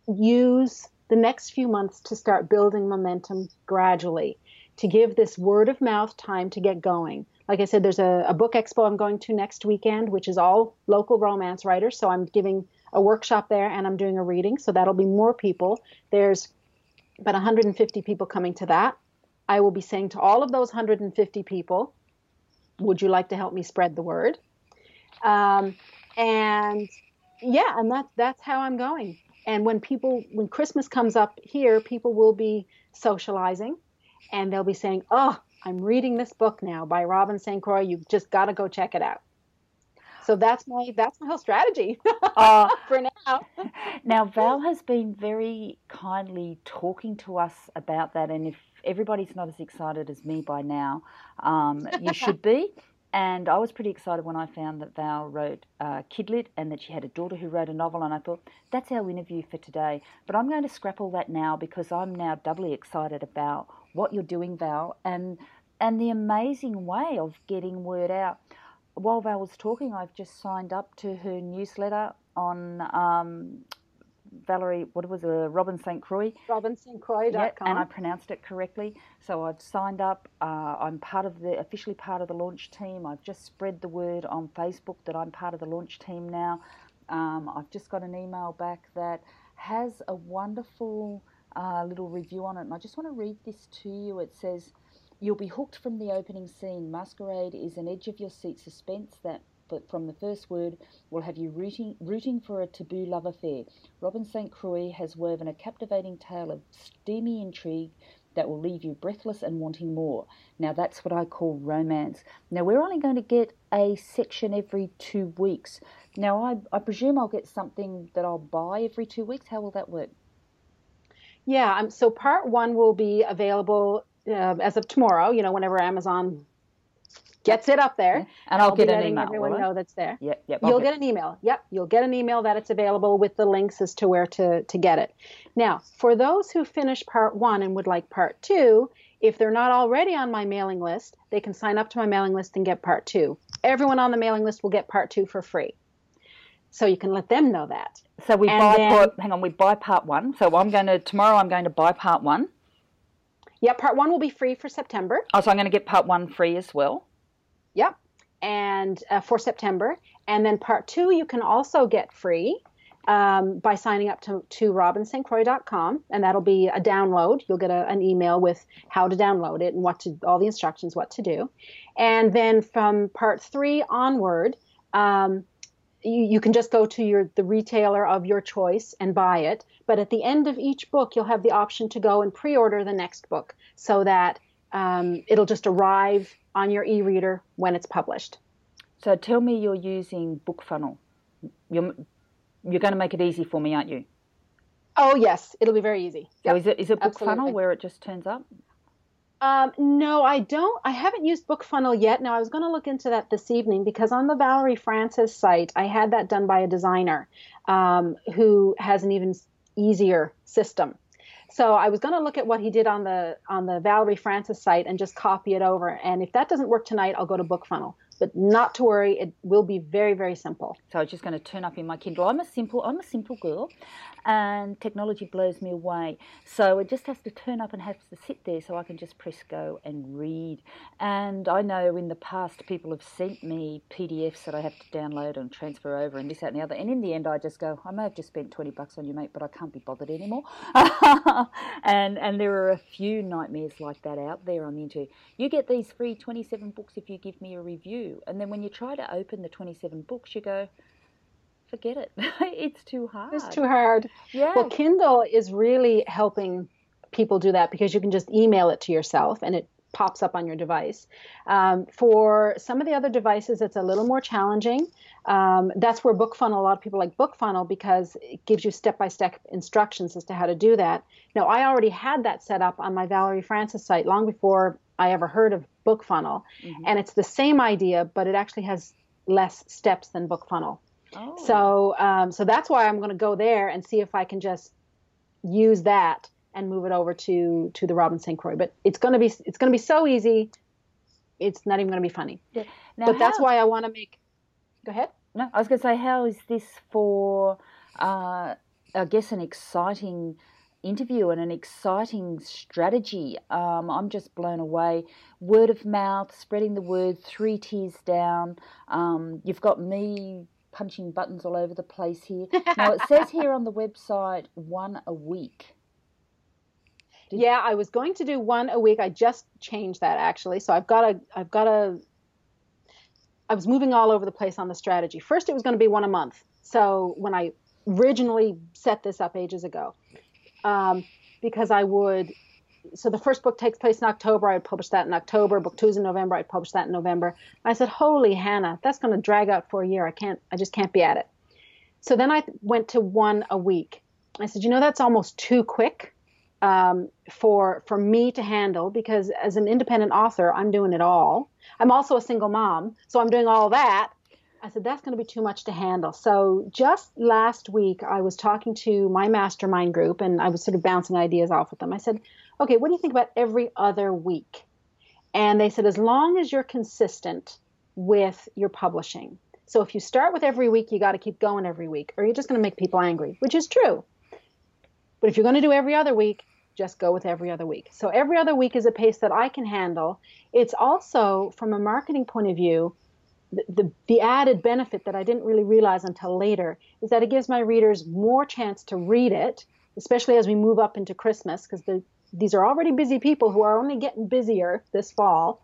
Speaker 3: use the next few months to start building momentum gradually, to give this word of mouth time to get going like I said, there's a, a, book expo I'm going to next weekend, which is all local romance writers. So I'm giving a workshop there and I'm doing a reading. So that'll be more people. There's about 150 people coming to that. I will be saying to all of those 150 people, would you like to help me spread the word? Um, and yeah, and that's that's how I'm going. And when people, when Christmas comes up here, people will be socializing, and they'll be saying, "Oh, I'm reading this book now by Robin St. Croix. You've just got to go check it out. So that's my that's my whole strategy uh, for now.
Speaker 2: now Val has been very kindly talking to us about that, and if everybody's not as excited as me by now, um, you should be. And I was pretty excited when I found that Val wrote uh, Kidlit and that she had a daughter who wrote a novel. And I thought, that's our interview for today. But I'm going to scrap all that now because I'm now doubly excited about what you're doing, Val, and and the amazing way of getting word out. While Val was talking, I've just signed up to her newsletter on um, Valerie, what was it, Robin St. Croix?
Speaker 3: RobinSt.Croix.com.
Speaker 2: Yeah, and I pronounced it correctly. So I've signed up. Uh, I'm part of the, officially part of the launch team. I've just spread the word on Facebook that I'm part of the launch team now. Um, I've just got an email back that has a wonderful uh, little review on it. And I just want to read this to you. It says, You'll be hooked from the opening scene. Masquerade is an edge of your seat suspense that but from the first word will have you rooting, rooting for a taboo love affair. Robin St. Croix has woven a captivating tale of steamy intrigue that will leave you breathless and wanting more. Now, that's what I call romance. Now, we're only going to get a section every two weeks. Now, I, I presume I'll get something that I'll buy every two weeks. How will that work?
Speaker 3: Yeah, um, so part one will be available uh, as of tomorrow, you know, whenever Amazon gets it up there.
Speaker 2: And I'll,
Speaker 3: I'll
Speaker 2: get an
Speaker 3: letting
Speaker 2: email.
Speaker 3: everyone know that's there.
Speaker 2: Yep, yep.
Speaker 3: You'll
Speaker 2: I'll
Speaker 3: get an email. Yep, you'll get an email that it's available with the links as to where to, to get it. Now, for those who finish part one and would like part two, if they're not already on my mailing list, they can sign up to my mailing list and get part two. Everyone on the mailing list will get part two for free. So you can let them know that.
Speaker 2: So we
Speaker 3: And
Speaker 2: buy
Speaker 3: then-
Speaker 2: part, hang on, we buy part one. So I'm going to tomorrow. I'm going to buy part one.
Speaker 3: Yeah, part one will be free for September.
Speaker 2: Oh, so I'm going to get part one free as well.
Speaker 3: Yep. And uh, for September. And then part two, you can also get free um, by signing up to, to robinstcroix.com. And that'll be a download. You'll get a, an email with how to download it and what to, all the instructions, what to do. And then from part three onward, um, you, you can just go to your the retailer of your choice and buy it. But at the end of each book, you'll have the option to go and pre-order the next book so that um, it'll just arrive on your e-reader when it's published.
Speaker 2: So tell me you're using BookFunnel. You're you're going to make it easy for me, aren't you?
Speaker 3: Oh yes, it'll be very easy.
Speaker 2: So
Speaker 3: Yep.
Speaker 2: is it is it BookFunnel where it just turns up?
Speaker 3: Um, no, I don't. I haven't used BookFunnel yet. Now I was going to look into that this evening because on the Valerie Francis site, I had that done by a designer um, who has an even easier system. So I was going to look at what he did on the on the Valerie Francis site and just copy it over. And if that doesn't work tonight, I'll go to BookFunnel. But not to worry, it will be very very simple.
Speaker 2: So it's just going to turn up in my Kindle. I'm a simple I'm a simple girl, and technology blows me away. So it just has to turn up and has to sit there, so I can just press go and read. And I know in the past people have sent me PDFs that I have to download and transfer over, and this that and the other. And in the end, I just go, I may have just spent twenty bucks on you, mate, but I can't be bothered anymore. and and there are a few nightmares like that out there on the internet. You get these free twenty seven books if you give me a review, and then when you try to open the twenty seven books, you go forget it. it's too hard.
Speaker 3: It's too hard.
Speaker 2: Yeah.
Speaker 3: Well, Kindle is really helping people do that because you can just email it to yourself and it pops up on your device. Um, for some of the other devices, it's a little more challenging. Um, that's where BookFunnel, a lot of people like BookFunnel because it gives you step by step instructions as to how to do that. Now, I already had that set up on my Valerie Francis site long before I ever heard of BookFunnel. And it's the same idea, but it actually has less steps than BookFunnel.
Speaker 2: oh.
Speaker 3: So, um, so that's why I'm going to go there and see if I can just use that and move it over to to the Robin St. Croix. But it's going to be it's going to be so easy. It's not even going to be funny.
Speaker 2: Now,
Speaker 3: but that's why I want to make. Go ahead.
Speaker 2: No, I was going to say, how is this for, uh, I guess, an exciting interview and an exciting strategy? Um, I'm just blown away. Word of mouth, spreading the word, three tiers down. Um, you've got me punching buttons all over the place here. Now, it says here on the website one a week. Did-
Speaker 3: Yeah, I was going to do one a week. I just changed that actually. So I've got a I've got a I was moving all over the place on the strategy. First it was going to be one a month. So when I originally set this up ages ago, um, because I would so the first book takes place in October. I would publish that in October. Book two's in November. I'd publish that in November. I said, "Holy Hannah, that's going to drag out for a year. I can't. I just can't be at it." So then I went to one a week. I said, "You know, that's almost too quick um, for for me to handle because as an independent author, I'm doing it all. I'm also a single mom, so I'm doing all that." I said, that's going to be too much to handle. So just last week, I was talking to my mastermind group and I was sort of bouncing ideas off with them. I said, okay, what do you think about every other week? And they said, as long as you're consistent with your publishing. So if you start with every week, you got to keep going every week, or you're just going to make people angry, which is true. But if you're going to do every other week, just go with every other week. So every other week is a pace that I can handle. It's also, from a marketing point of view, the, the, added benefit that I didn't really realize until later is that it gives my readers more chance to read it, especially as we move up into Christmas, because the, these are already busy people who are only getting busier this fall.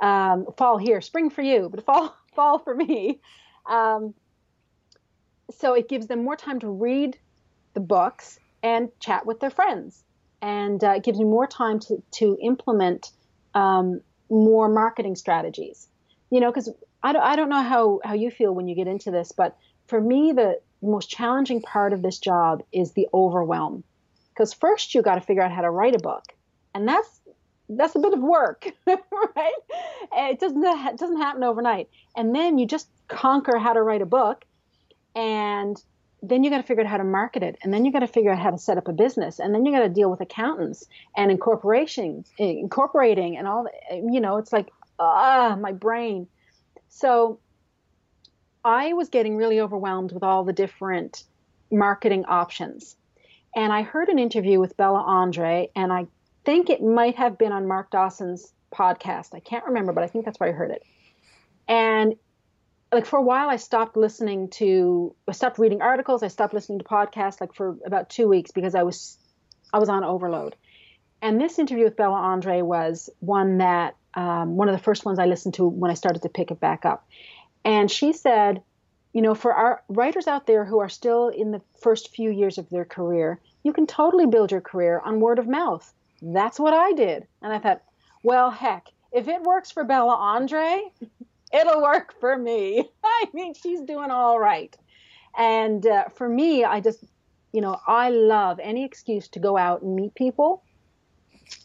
Speaker 3: Um, fall here, spring for you, but fall fall for me. Um, so it gives them more time to read the books and chat with their friends, and uh, it gives me more time to to implement um, more marketing strategies. You know, because I don't, I don't know how how you feel when you get into this, but for me the most challenging part of this job is the overwhelm. Because first you got to figure out how to write a book, and that's that's a bit of work, right? It doesn't it doesn't happen overnight. And then you just conquer how to write a book, and then you got to figure out how to market it, and then you got to figure out how to set up a business, and then you got to deal with accountants and incorporations, incorporating, and all. You know, it's like ah, my brain. So I was getting really overwhelmed with all the different marketing options. And I heard an interview with Bella Andre, and I think it might have been on Mark Dawson's podcast. I can't remember, but I think that's where I heard it. And like for a while, I stopped listening to, I stopped reading articles, I stopped listening to podcasts, like for about two weeks because I was, I was on overload. And this interview with Bella Andre was one that, um, one of the first ones I listened to when I started to pick it back up. And she said, you know, for our writers out there who are still in the first few years of their career, you can totally build your career on word of mouth. That's what I did. And I thought, well, heck, if it works for Bella Andre, it'll work for me. I mean, she's doing all right. And uh, for me, I just, you know, I love any excuse to go out and meet people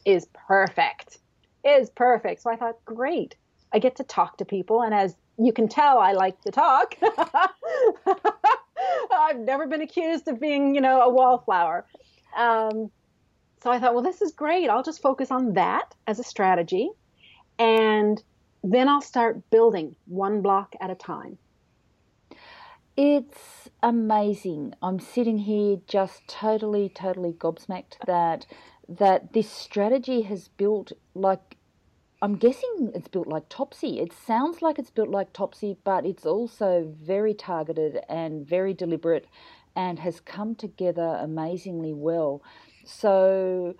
Speaker 3: is perfect. Is perfect. So I thought, great. I get to talk to people. And as you can tell, I like to talk. I've never been accused of being, you know, a wallflower. Um, so I thought, well, this is great. I'll just focus on that as a strategy. And then I'll start building one block at a time.
Speaker 2: It's amazing. I'm sitting here just totally, totally gobsmacked that that this strategy has built like I'm guessing it's built like Topsy. It sounds like it's built like Topsy, but it's also very targeted and very deliberate and has come together amazingly well. So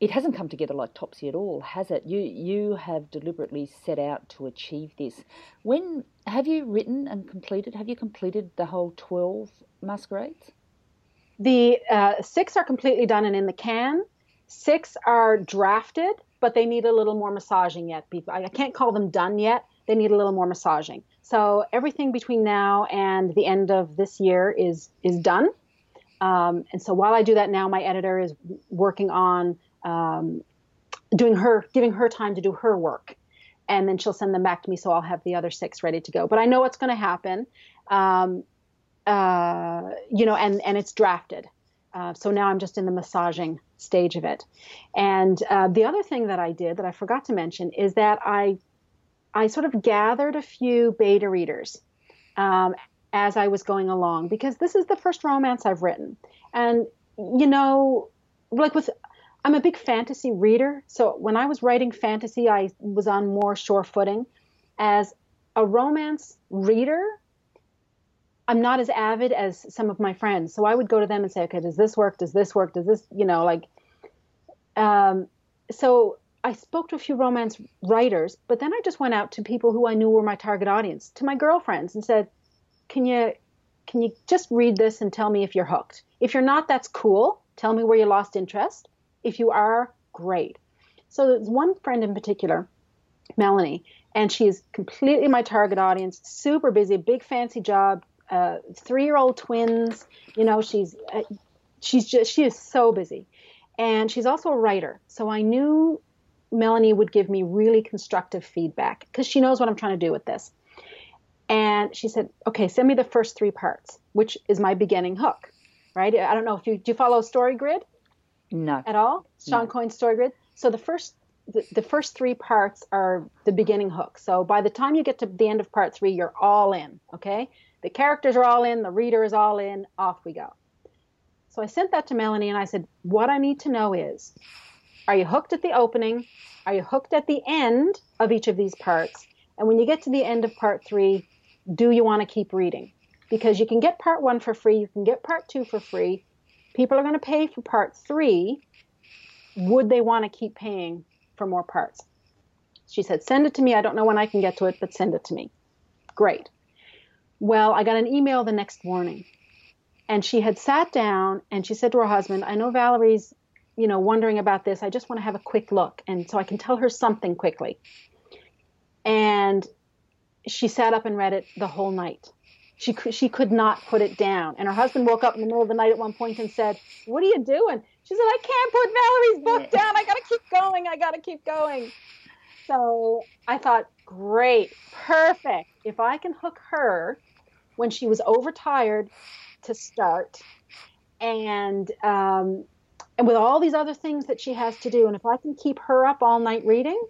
Speaker 2: it hasn't come together like Topsy at all, has it? You you have deliberately set out to achieve this. When have you written and completed? Have you completed the whole twelve masquerades?
Speaker 3: The uh, six are completely done and in the can. Six are drafted, but they need a little more massaging yet. I can't call them done yet. They need a little more massaging. So everything between now and the end of this year is is done. Um, and so while I do that now, my editor is working on um, doing her, giving her time to do her work. And then she'll send them back to me, so I'll have the other six ready to go. But I know what's going to happen, um, uh, you know, and and it's drafted. Uh, so now I'm just in the massaging stage of it. And uh, the other thing that I did that I forgot to mention is that I I sort of gathered a few beta readers um, as I was going along because this is the first romance I've written. And, you know, like with, I'm a big fantasy reader. So when I was writing fantasy, I was on more sure footing. As a romance reader, I'm not as avid as some of my friends. So I would go to them and say, okay, does this work? Does this work? Does this, you know, like, um, so I spoke to a few romance writers, but then I just went out to people who I knew were my target audience, to my girlfriends, and said, can you can you just read this and tell me if you're hooked? If you're not, that's cool. Tell me where you lost interest. If you are, great. So there's one friend in particular, Melanie, and she is completely my target audience, super busy, big fancy job, uh, three-year-old twins. You know, she's uh, she's just she is so busy, and she's also a writer. So I knew Melanie would give me really constructive feedback because she knows what I'm trying to do with this. And she said, okay, send me the first three parts, which is my beginning hook, right? I don't know if you, do you follow Story Grid?
Speaker 2: No.
Speaker 3: At all? Shawn
Speaker 2: no.
Speaker 3: Coyne's Story Grid? So the first, the, the first three parts are the beginning hook. So by the time you get to the end of part three, you're all in, okay? The characters are all in, the reader is all in, off we go. So I sent that to Melanie and I said, what I need to know is, are you hooked at the opening? Are you hooked at the end of each of these parts? And when you get to the end of part three, do you want to keep reading? Because you can get part one for free, you can get part two for free. People are going to pay for part three. Would they want to keep paying for more parts? She said, Send it to me. I don't know when I can get to it, but send it to me. Great. Well, I got an email the next morning, and she had sat down and she said to her husband, "I know Valerie's, you know, wondering about this. I just want to have a quick look, and so I can tell her something quickly." And she sat up and read it the whole night. She she could not put it down. And her husband woke up in the middle of the night at one point and said, What are you doing? She said, I can't put Valerie's book down. I got to keep going. I got to keep going. So I thought, great, perfect. If I can hook her when she was overtired to start and um, and with all these other things that she has to do and if i can keep her up all night reading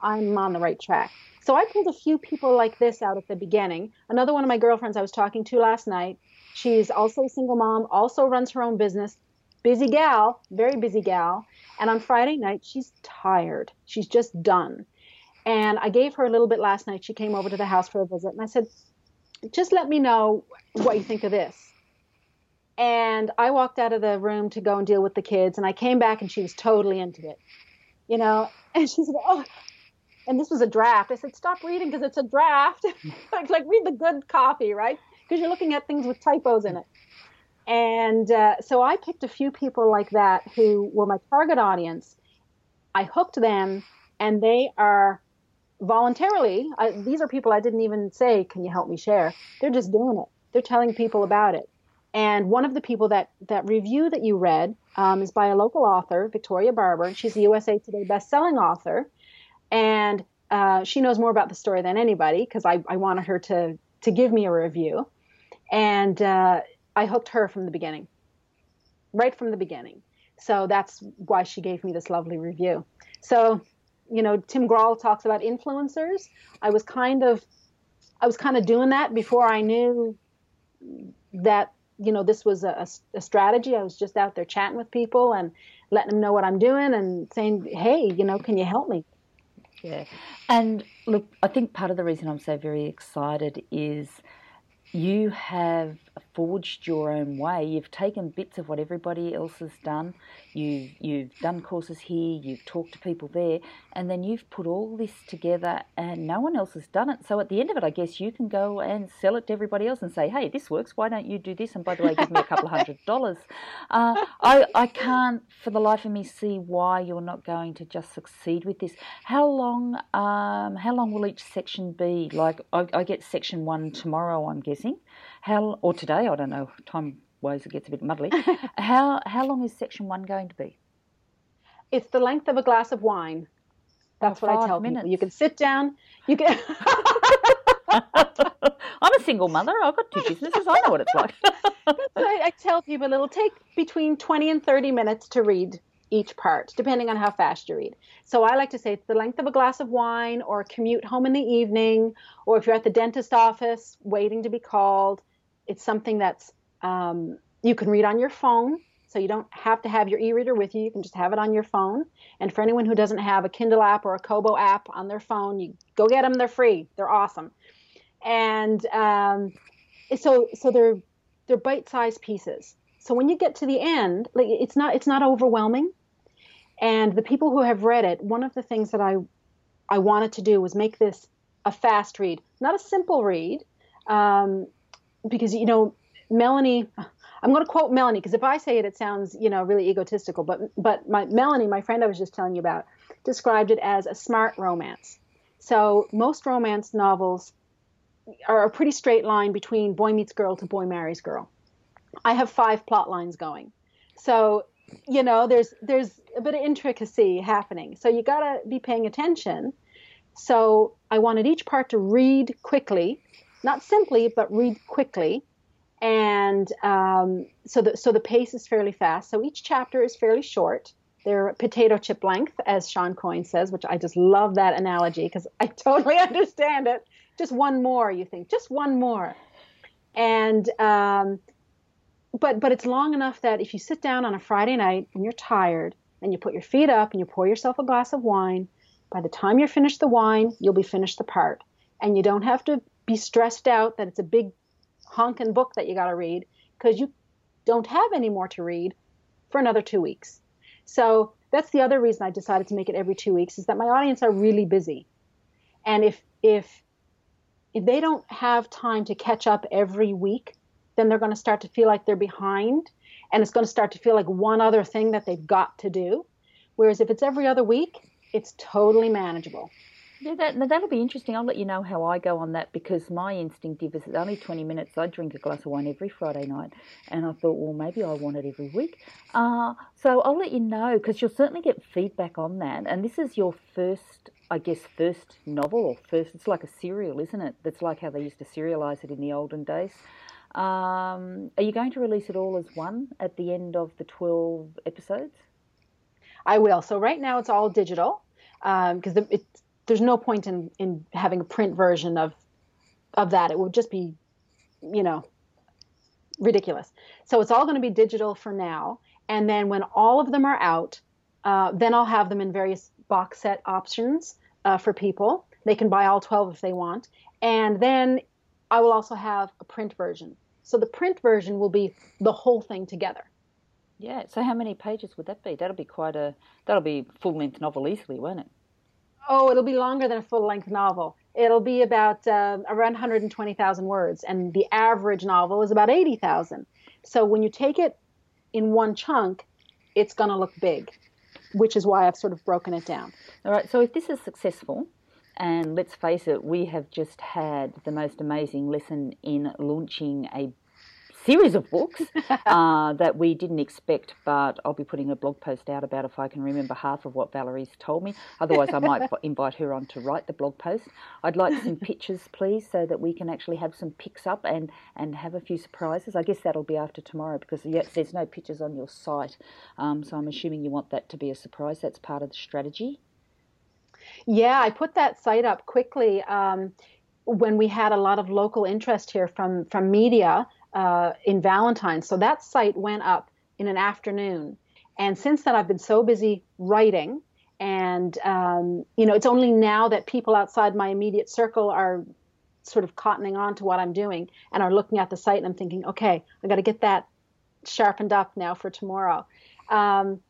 Speaker 3: i'm on the right track so I pulled a few people like this out at the beginning. Another one of my girlfriends I was talking to last night, she's also a single mom, also runs her own business, busy gal, very busy gal. And on Friday night, she's tired. She's just done. And I gave her a little bit last night. She came over to the house for a visit, and I said, just let me know what you think of this. And I walked out of the room to go and deal with the kids, and I came back and she was totally into it. You know, and she said, "Oh, and this was a draft. I said, stop reading because it's a draft. like, like read the good copy, right? Because you're looking at things with typos in it. And uh, so I picked a few people like that who were my target audience. I hooked them, and they are voluntarily. I, these are people I didn't even say, "Can you help me share?" They're just doing it. They're telling people about it. And one of the people that that review that you read um, is by a local author, Victoria Barbour, she's a USA Today best-selling author and uh, she knows more about the story than anybody because I, I wanted her to to give me a review, and uh, I hooked her from the beginning, right from the beginning. So that's why she gave me this lovely review. So, you know, Tim Grahl talks about influencers. I was kind of, I was kind of doing that before I knew that you know this was a, a, strategy. I was just out there chatting with people and letting them know what I'm doing and saying, hey, you know, can you help me?
Speaker 2: Yeah. And look, I think part of the reason I'm so very excited is you have forged your own way. You've taken bits of what everybody else has done. You've you've done courses here. You've talked to people there, and then you've put all this together, and no one else has done it. So at the end of it, I guess you can go and sell it to everybody else and say, "Hey, this works. Why don't you do this?" And by the way, give me a couple of hundred dollars. Uh, I I can't for the life of me see why you're not going to just succeed with this. How long um how long will each section be? Like I, I get section one tomorrow. I'm guessing. How or today? I don't know. Time wise, it gets a bit muddly. how how long is section one going to be?
Speaker 3: It's the length of a glass of wine. That's oh, what I tell minutes. people. You can sit down. You can.
Speaker 2: I'm a single mother. I've got two businesses. I know what it's like.
Speaker 3: I, I tell people it'll take between 20 and 30 minutes to read each part, depending on how fast you read. So I like to say it's the length of a glass of wine or a commute home in the evening, or if you're at the dentist office waiting to be called, it's something that's um, you can read on your phone. So you don't have to have your e-reader with you. You can just have it on your phone. And for anyone who doesn't have a Kindle app or a Kobo app on their phone, you go get them. They're free. They're awesome. And um, so so they're they're bite-sized pieces. So when you get to the end, like it's not it's not overwhelming. And the people who have read it, one of the things that I I wanted to do was make this a fast read, not a simple read, um, because you know Melanie. I'm going to quote Melanie because if I say it, it sounds you know really egotistical. But but my Melanie, my friend I was just telling you about, described it as a smart romance. So most romance novels are a pretty straight line between boy meets girl to boy marries girl. I have five plot lines going. So you know there's there's a bit of intricacy happening so you got to be paying attention so i wanted each part to read quickly not simply but read quickly. And um, so the so the pace is fairly fast. So each chapter is fairly short. They're potato chip length as Shawn Coyne says which i just love that analogy because i totally understand it. Just one more you think just one more. And um, but but it's long enough that if you sit down on a Friday night and you're tired and you put your feet up and you pour yourself a glass of wine, by the time you're finished the wine, you'll be finished the part. And you don't have to be stressed out that it's a big honking book that you got to read because you don't have any more to read for another two weeks. So that's the other reason I decided to make it every two weeks is that my audience are really busy. And if if if they don't have time to catch up every week, then they're going to start to feel like they're behind and it's going to start to feel like one other thing that they've got to do. Whereas if it's every other week, it's totally manageable.
Speaker 2: Yeah, that, that'll be interesting. I'll let you know how I go on that because my instinctive is it's only 20 minutes. I drink a glass of wine every Friday night. And I thought, well, maybe I want it every week. Uh, so I'll let you know because you'll certainly get feedback on that. And this is your first, I guess, first novel or first, it's like a serial, isn't it? That's like how they used to serialize it in the olden days. Um, are you going to release it all as one at the end of the 12 episodes?
Speaker 3: I will. So right now it's all digital because um, it's there's no point in in having a print version of of that. It would just be, you know, ridiculous. So it's all going to be digital for now, and then when all of them are out, uh, then I'll have them in various box set options uh, for people. They can buy all 12 if they want, and then I will also have a print version. So the print version will be the whole thing together.
Speaker 2: Yeah. So how many pages would that be? That'll be quite a that'll be full length novel easily, won't it?
Speaker 3: Oh, it'll be longer than a full length novel. It'll be about uh, around 120,000 words, and the average novel is about 80,000. So when you take it in one chunk, it's going to look big, which is why I've sort of broken it down.
Speaker 2: All right. So if this is successful, and let's face it, we have just had the most amazing lesson in launching a series of books uh, that we didn't expect, but I'll be putting a blog post out about if I can remember half of what Valerie's told me. Otherwise, I might invite her on to write the blog post. I'd like some pictures, please, so that we can actually have some pics up and, and have a few surprises. I guess that'll be after tomorrow because there's no pictures on your site. Um, so I'm assuming you want that to be a surprise. That's part of the strategy.
Speaker 3: Yeah, I put that site up quickly. Um, when we had a lot of local interest here from from media uh, in Valentine's. So that site went up in an afternoon. And since then, I've been so busy writing. And, um, you know, it's only now that people outside my immediate circle are sort of cottoning on to what I'm doing and are looking at the site and I'm thinking, okay, I got to get that sharpened up now for tomorrow. Um,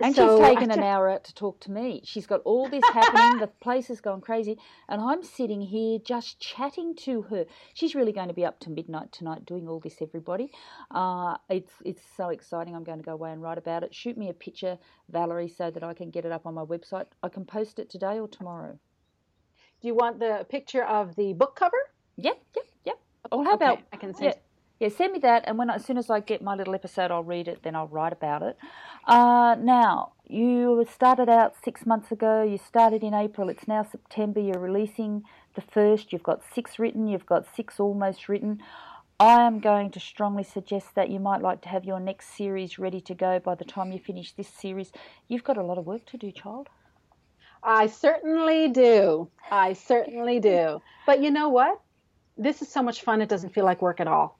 Speaker 2: and so she's taken an hour out to talk to me. She's got all this happening. the place has gone crazy. And I'm sitting here just chatting to her. She's really going to be up to midnight tonight doing all this, everybody. Uh, it's, it's so exciting. I'm going to go away and write about it. Shoot me a picture, Valerie, so that I can get it up on my website. I can post it today or tomorrow.
Speaker 3: Do you want the picture of the book cover?
Speaker 2: Yep, yep, yep. Or how okay, about
Speaker 3: I can send yeah,
Speaker 2: yeah, send me that, and when as soon as I get my little episode, I'll read it. Then I'll write about it. Uh, now you started out six months ago. You started in April. It's now September. You're releasing the first. You've got six written. You've got six almost written. I am going to strongly suggest that you might like to have your next series ready to go by the time you finish this series. You've got a lot of work to do, child.
Speaker 3: I certainly do. I certainly do. But you know what? This is so much fun, it doesn't feel like work at all.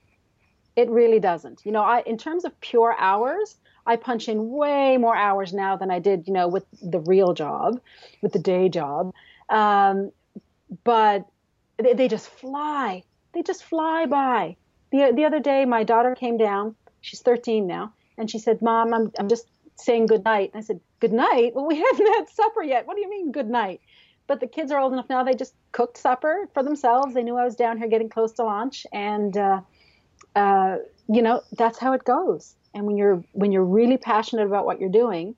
Speaker 3: It really doesn't. You know, I in terms of pure hours, I punch in way more hours now than I did, you know, with the real job, with the day job. Um, but they, they just fly. They just fly by. The the other day, my daughter came down. She's 13 now, and she said, "Mom, I'm I'm just saying good night." And I said, "Good night? Well, we haven't had supper yet. What do you mean good night?" But the kids are old enough now; they just cooked supper for themselves. They knew I was down here getting close to lunch, and uh, uh, you know that's how it goes. And when you're when you're really passionate about what you're doing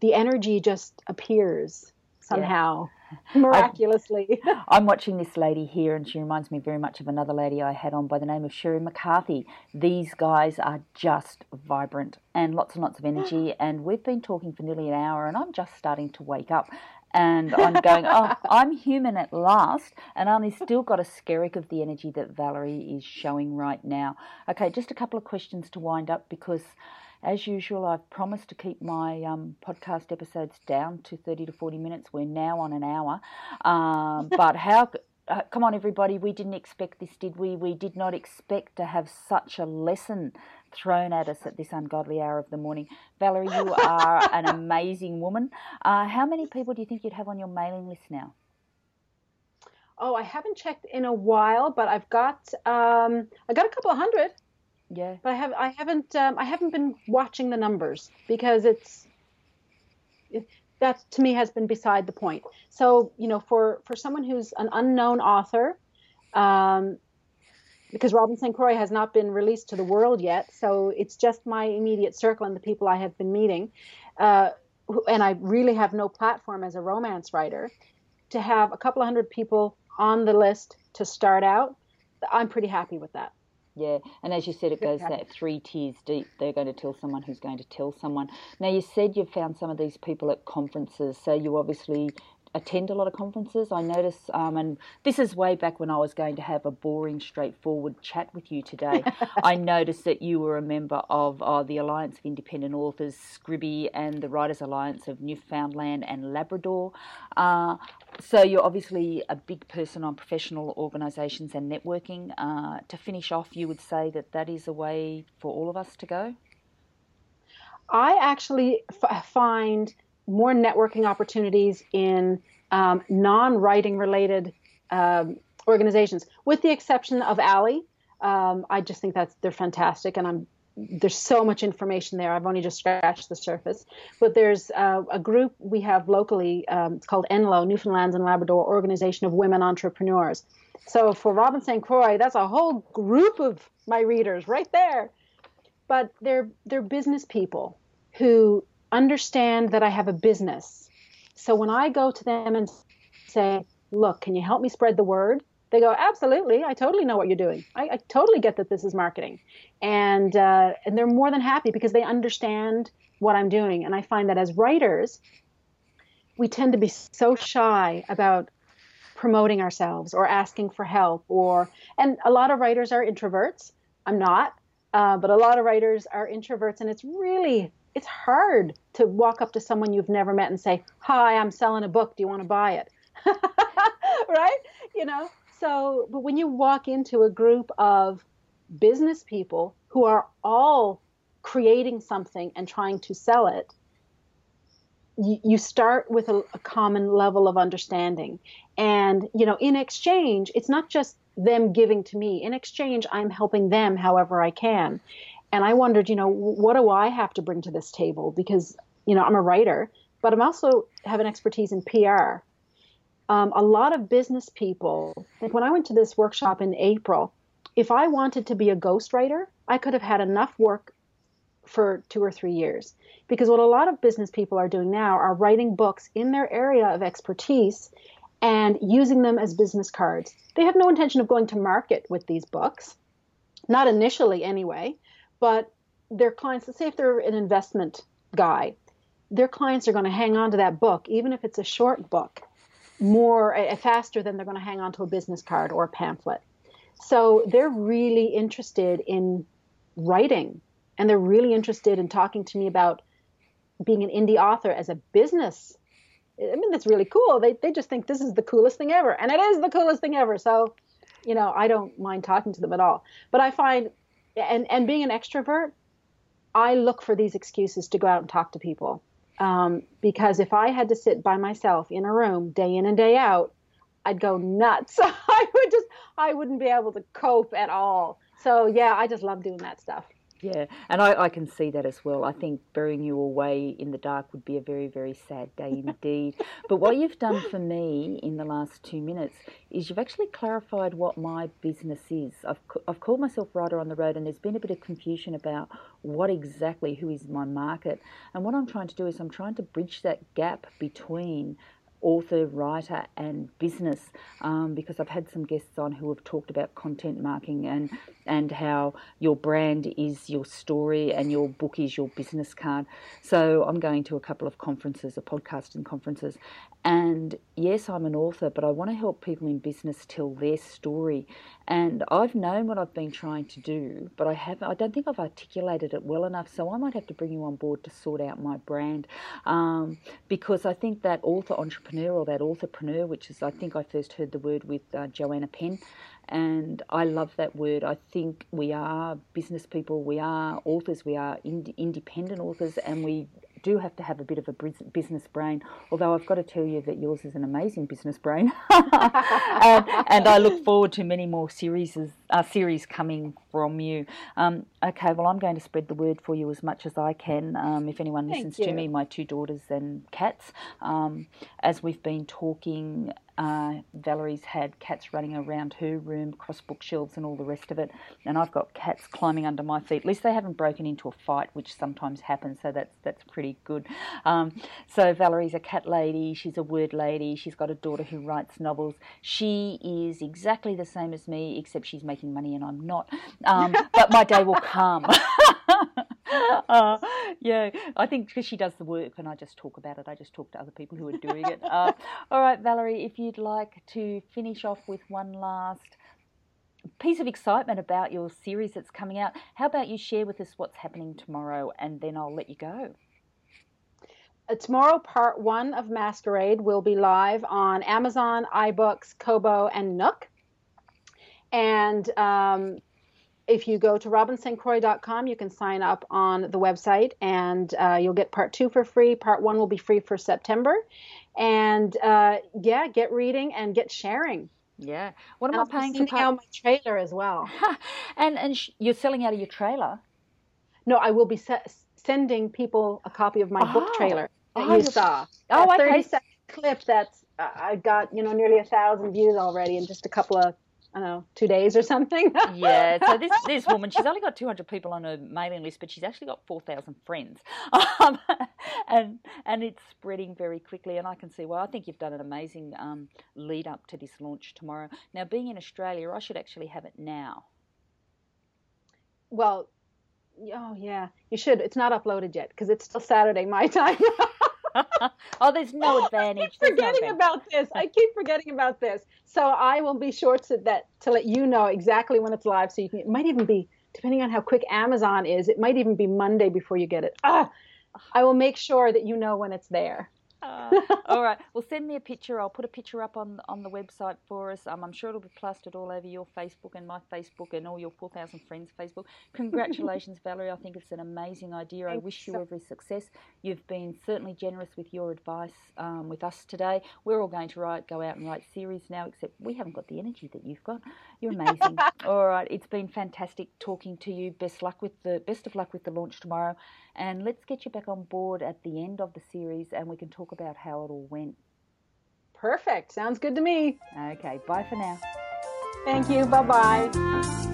Speaker 3: the energy just appears somehow yeah. miraculously.
Speaker 2: I'm watching this lady here and she reminds me very much of another lady i had on by the name of sherry mccarthy. These guys are just vibrant and lots and lots of energy and we've been talking for nearly an hour and i'm just starting to wake up and I'm going, oh, I'm human at last, and only still got a skerrick of the energy that Valerie is showing right now. Okay, just a couple of questions to wind up because, as usual, I've promised to keep my um, podcast episodes down to 30 to 40 minutes. We're now on an hour, um, but how? Uh, come on, everybody, we didn't expect this, did we? We did not expect to have such a lesson thrown at us at this ungodly hour of the morning. Valerie, you are an amazing woman. Uh, how many people do you think you'd have on your mailing list now?
Speaker 3: Oh, I haven't checked in a while, but I've got um, I got a couple of hundred.
Speaker 2: Yeah.
Speaker 3: But I have I haven't um, I haven't been watching the numbers because it's it, that to me has been beside the point. So you know, for for someone who's an unknown author Um, because Robin St. Croix has not been released to the world yet, so it's just my immediate circle and the people I have been meeting. Uh, and I really have no platform as a romance writer. To have a couple of hundred people on the list to start out, I'm pretty happy with that.
Speaker 2: Yeah, and as you said, it goes that three tiers deep. They're going to tell someone who's going to tell someone. Now, you said you've found some of these people at conferences, so you obviously attend a lot of conferences. I notice, um, and this is way back when I was going to have a boring, straightforward chat with you today. I noticed that you were a member of uh, the Alliance of Independent Authors, SCBWI, and the Writers Alliance of Newfoundland and Labrador. Uh, so you're obviously a big person on professional organisations and networking. Uh, to finish off, you would say that that is a way for all of us to go.
Speaker 3: I actually f- find more networking opportunities in um, non-writing related um, organizations, with the exception of ALLi. Um, I just think that's they're fantastic, and I'm there's so much information there. I've only just scratched the surface. But there's uh, a group we have locally. Um, it's called NLO, Newfoundland and Labrador Organization of Women Entrepreneurs. So for Robin St. Croix, that's a whole group of my readers right there. But they're they're business people who understand that I have a business. So when I go to them and say, look, can you help me spread the word? They go, absolutely. I totally know what you're doing. I, I totally get that this is marketing, and uh, and they're more than happy because they understand what I'm doing. And I find that as writers, we tend to be so shy about promoting ourselves or asking for help, or and a lot of writers are introverts. I'm not, uh, but a lot of writers are introverts, and it's really it's hard to walk up to someone you've never met and say, "Hi, I'm selling a book. Do you want to buy it?" right? You know. So, but when you walk into a group of business people who are all creating something and trying to sell it, you, start with a, a common level of understanding. And, you know, in exchange, it's not just them giving to me. In exchange, I'm helping them however I can and I wondered, you know, what do I have to bring to this table? Because, you know, I'm a writer, but I'm also have an expertise in PR. Um, a lot of business people, like when I went to this workshop in April, if I wanted to be a ghostwriter, I could have had enough work for two or three years. Because what a lot of business people are doing now are writing books in their area of expertise and using them as business cards. They have no intention of going to market with these books, not initially anyway but their clients, let's say if they're an investment guy, their clients are going to hang on to that book, even if it's a short book, more uh, faster than they're going to hang on to a business card or a pamphlet. So they're really interested in writing and they're really interested in talking to me about being an indie author as a business. I mean, that's really cool. They, they just think this is the coolest thing ever. And it is the coolest thing ever. So, you know, I don't mind talking to them at all. But I find and and being an extrovert, I look for these excuses to go out and talk to people. Um, because if I had to sit by myself in a room day in and day out, I'd go nuts. I would just I wouldn't be able to cope at all. So yeah, I just love doing that stuff.
Speaker 2: Yeah, and I, I can see that as well. I think burying you away in the dark would be a very, very sad day indeed. but what you've done for me in the last two minutes is you've actually clarified what my business is. I've, I've called myself Writer on the Road, and there's been a bit of confusion about what exactly, who is my market. And what I'm trying to do is I'm trying to bridge that gap between author, writer, and business um, because I've had some guests on who have talked about content marketing and and how your brand is your story and your book is your business card. So I'm going to a couple of conferences, a podcasting conferences, and yes, I'm an author, but I want to help people in business tell their story. And I've known what I've been trying to do, but I haven't. I don't think I've articulated it well enough. So I might have to bring you on board to sort out my brand, um, because I think that author entrepreneur or that authorpreneur, which is I think I first heard the word with uh, Joanna Penn, and I love that word. I think we are business people, we are authors, we are ind- independent authors, and we do have to have a bit of a business brain, although I've got to tell you that yours is an amazing business brain. um, and I look forward to many more series, uh, series coming from you. Um, okay, well, I'm going to spread the word for you as much as I can. Um, if anyone listens to me, my two daughters and cats, um, as we've been talking Uh, Valerie's had cats running around her room, across bookshelves, and all the rest of it. And I've got cats climbing under my feet. At least they haven't broken into a fight, which sometimes happens. So that's that's pretty good. Um, so Valerie's a cat lady. She's a word lady. She's got a daughter who writes novels. She is exactly the same as me, except she's making money and I'm not. Um, but my day will come. uh, yeah, I think because she does the work and I just talk about it. I just talk to other people who are doing it. Uh, all right, Valerie, if you'd like to finish off with one last piece of excitement about your series that's coming out, how about you share with us what's happening tomorrow and then I'll let you go.
Speaker 3: Uh, tomorrow, part one of Masquerade will be live on Amazon, iBooks, Kobo, and Nook. And um, if you go to robinstcroix.com, you can sign up on the website and uh, you'll get part two for free. Part one will be free for September. And uh, yeah, get reading and get sharing.
Speaker 2: Yeah. What
Speaker 3: am
Speaker 2: I paying
Speaker 3: for? Part... out my trailer as well.
Speaker 2: and and sh- you're selling out of your trailer?
Speaker 3: No, I will be se- sending people a copy of my oh. book trailer that oh, you saw.
Speaker 2: Oh,
Speaker 3: a
Speaker 2: okay.
Speaker 3: 30 second clip that's uh, I got you know nearly a thousand views already in just a couple of I don't know, two days or something.
Speaker 2: yeah. So this this woman, she's only got 200 people on her mailing list, but she's actually got 4,000 friends, um, and and it's spreading very quickly. And I can see, well, I think you've done an amazing um, lead up to this launch tomorrow. Now, being in Australia, I should actually have it now.
Speaker 3: Well, oh yeah, you should. It's not uploaded yet because it's still Saturday my time.
Speaker 2: oh, there's no advantage. I
Speaker 3: keep forgetting no about this. I keep forgetting about this. So I will be sure to that to let you know exactly when it's live. So you can. It might even be depending on how quick Amazon is. It might even be Monday before you get it. Ah, I will make sure that you know when it's there.
Speaker 2: Uh, all right. Well, send me a picture. I'll put a picture up on on the website for us. Um, I'm sure it'll be plastered all over your Facebook and my Facebook and all your 4,000 friends' Facebook. Congratulations, Valerie. I think it's an amazing idea. Thanks I wish you every success. You've been certainly generous with your advice um, with us today. We're all going to write, go out and write series now, except we haven't got the energy that you've got. You're amazing. all right. It's been fantastic talking to you. Best luck with the best of luck with the launch tomorrow. And let's get you back on board at the end of the series and we can talk about how it all went.
Speaker 3: Perfect. Sounds good to me.
Speaker 2: Okay. Bye for now.
Speaker 3: Thank you. Bye bye.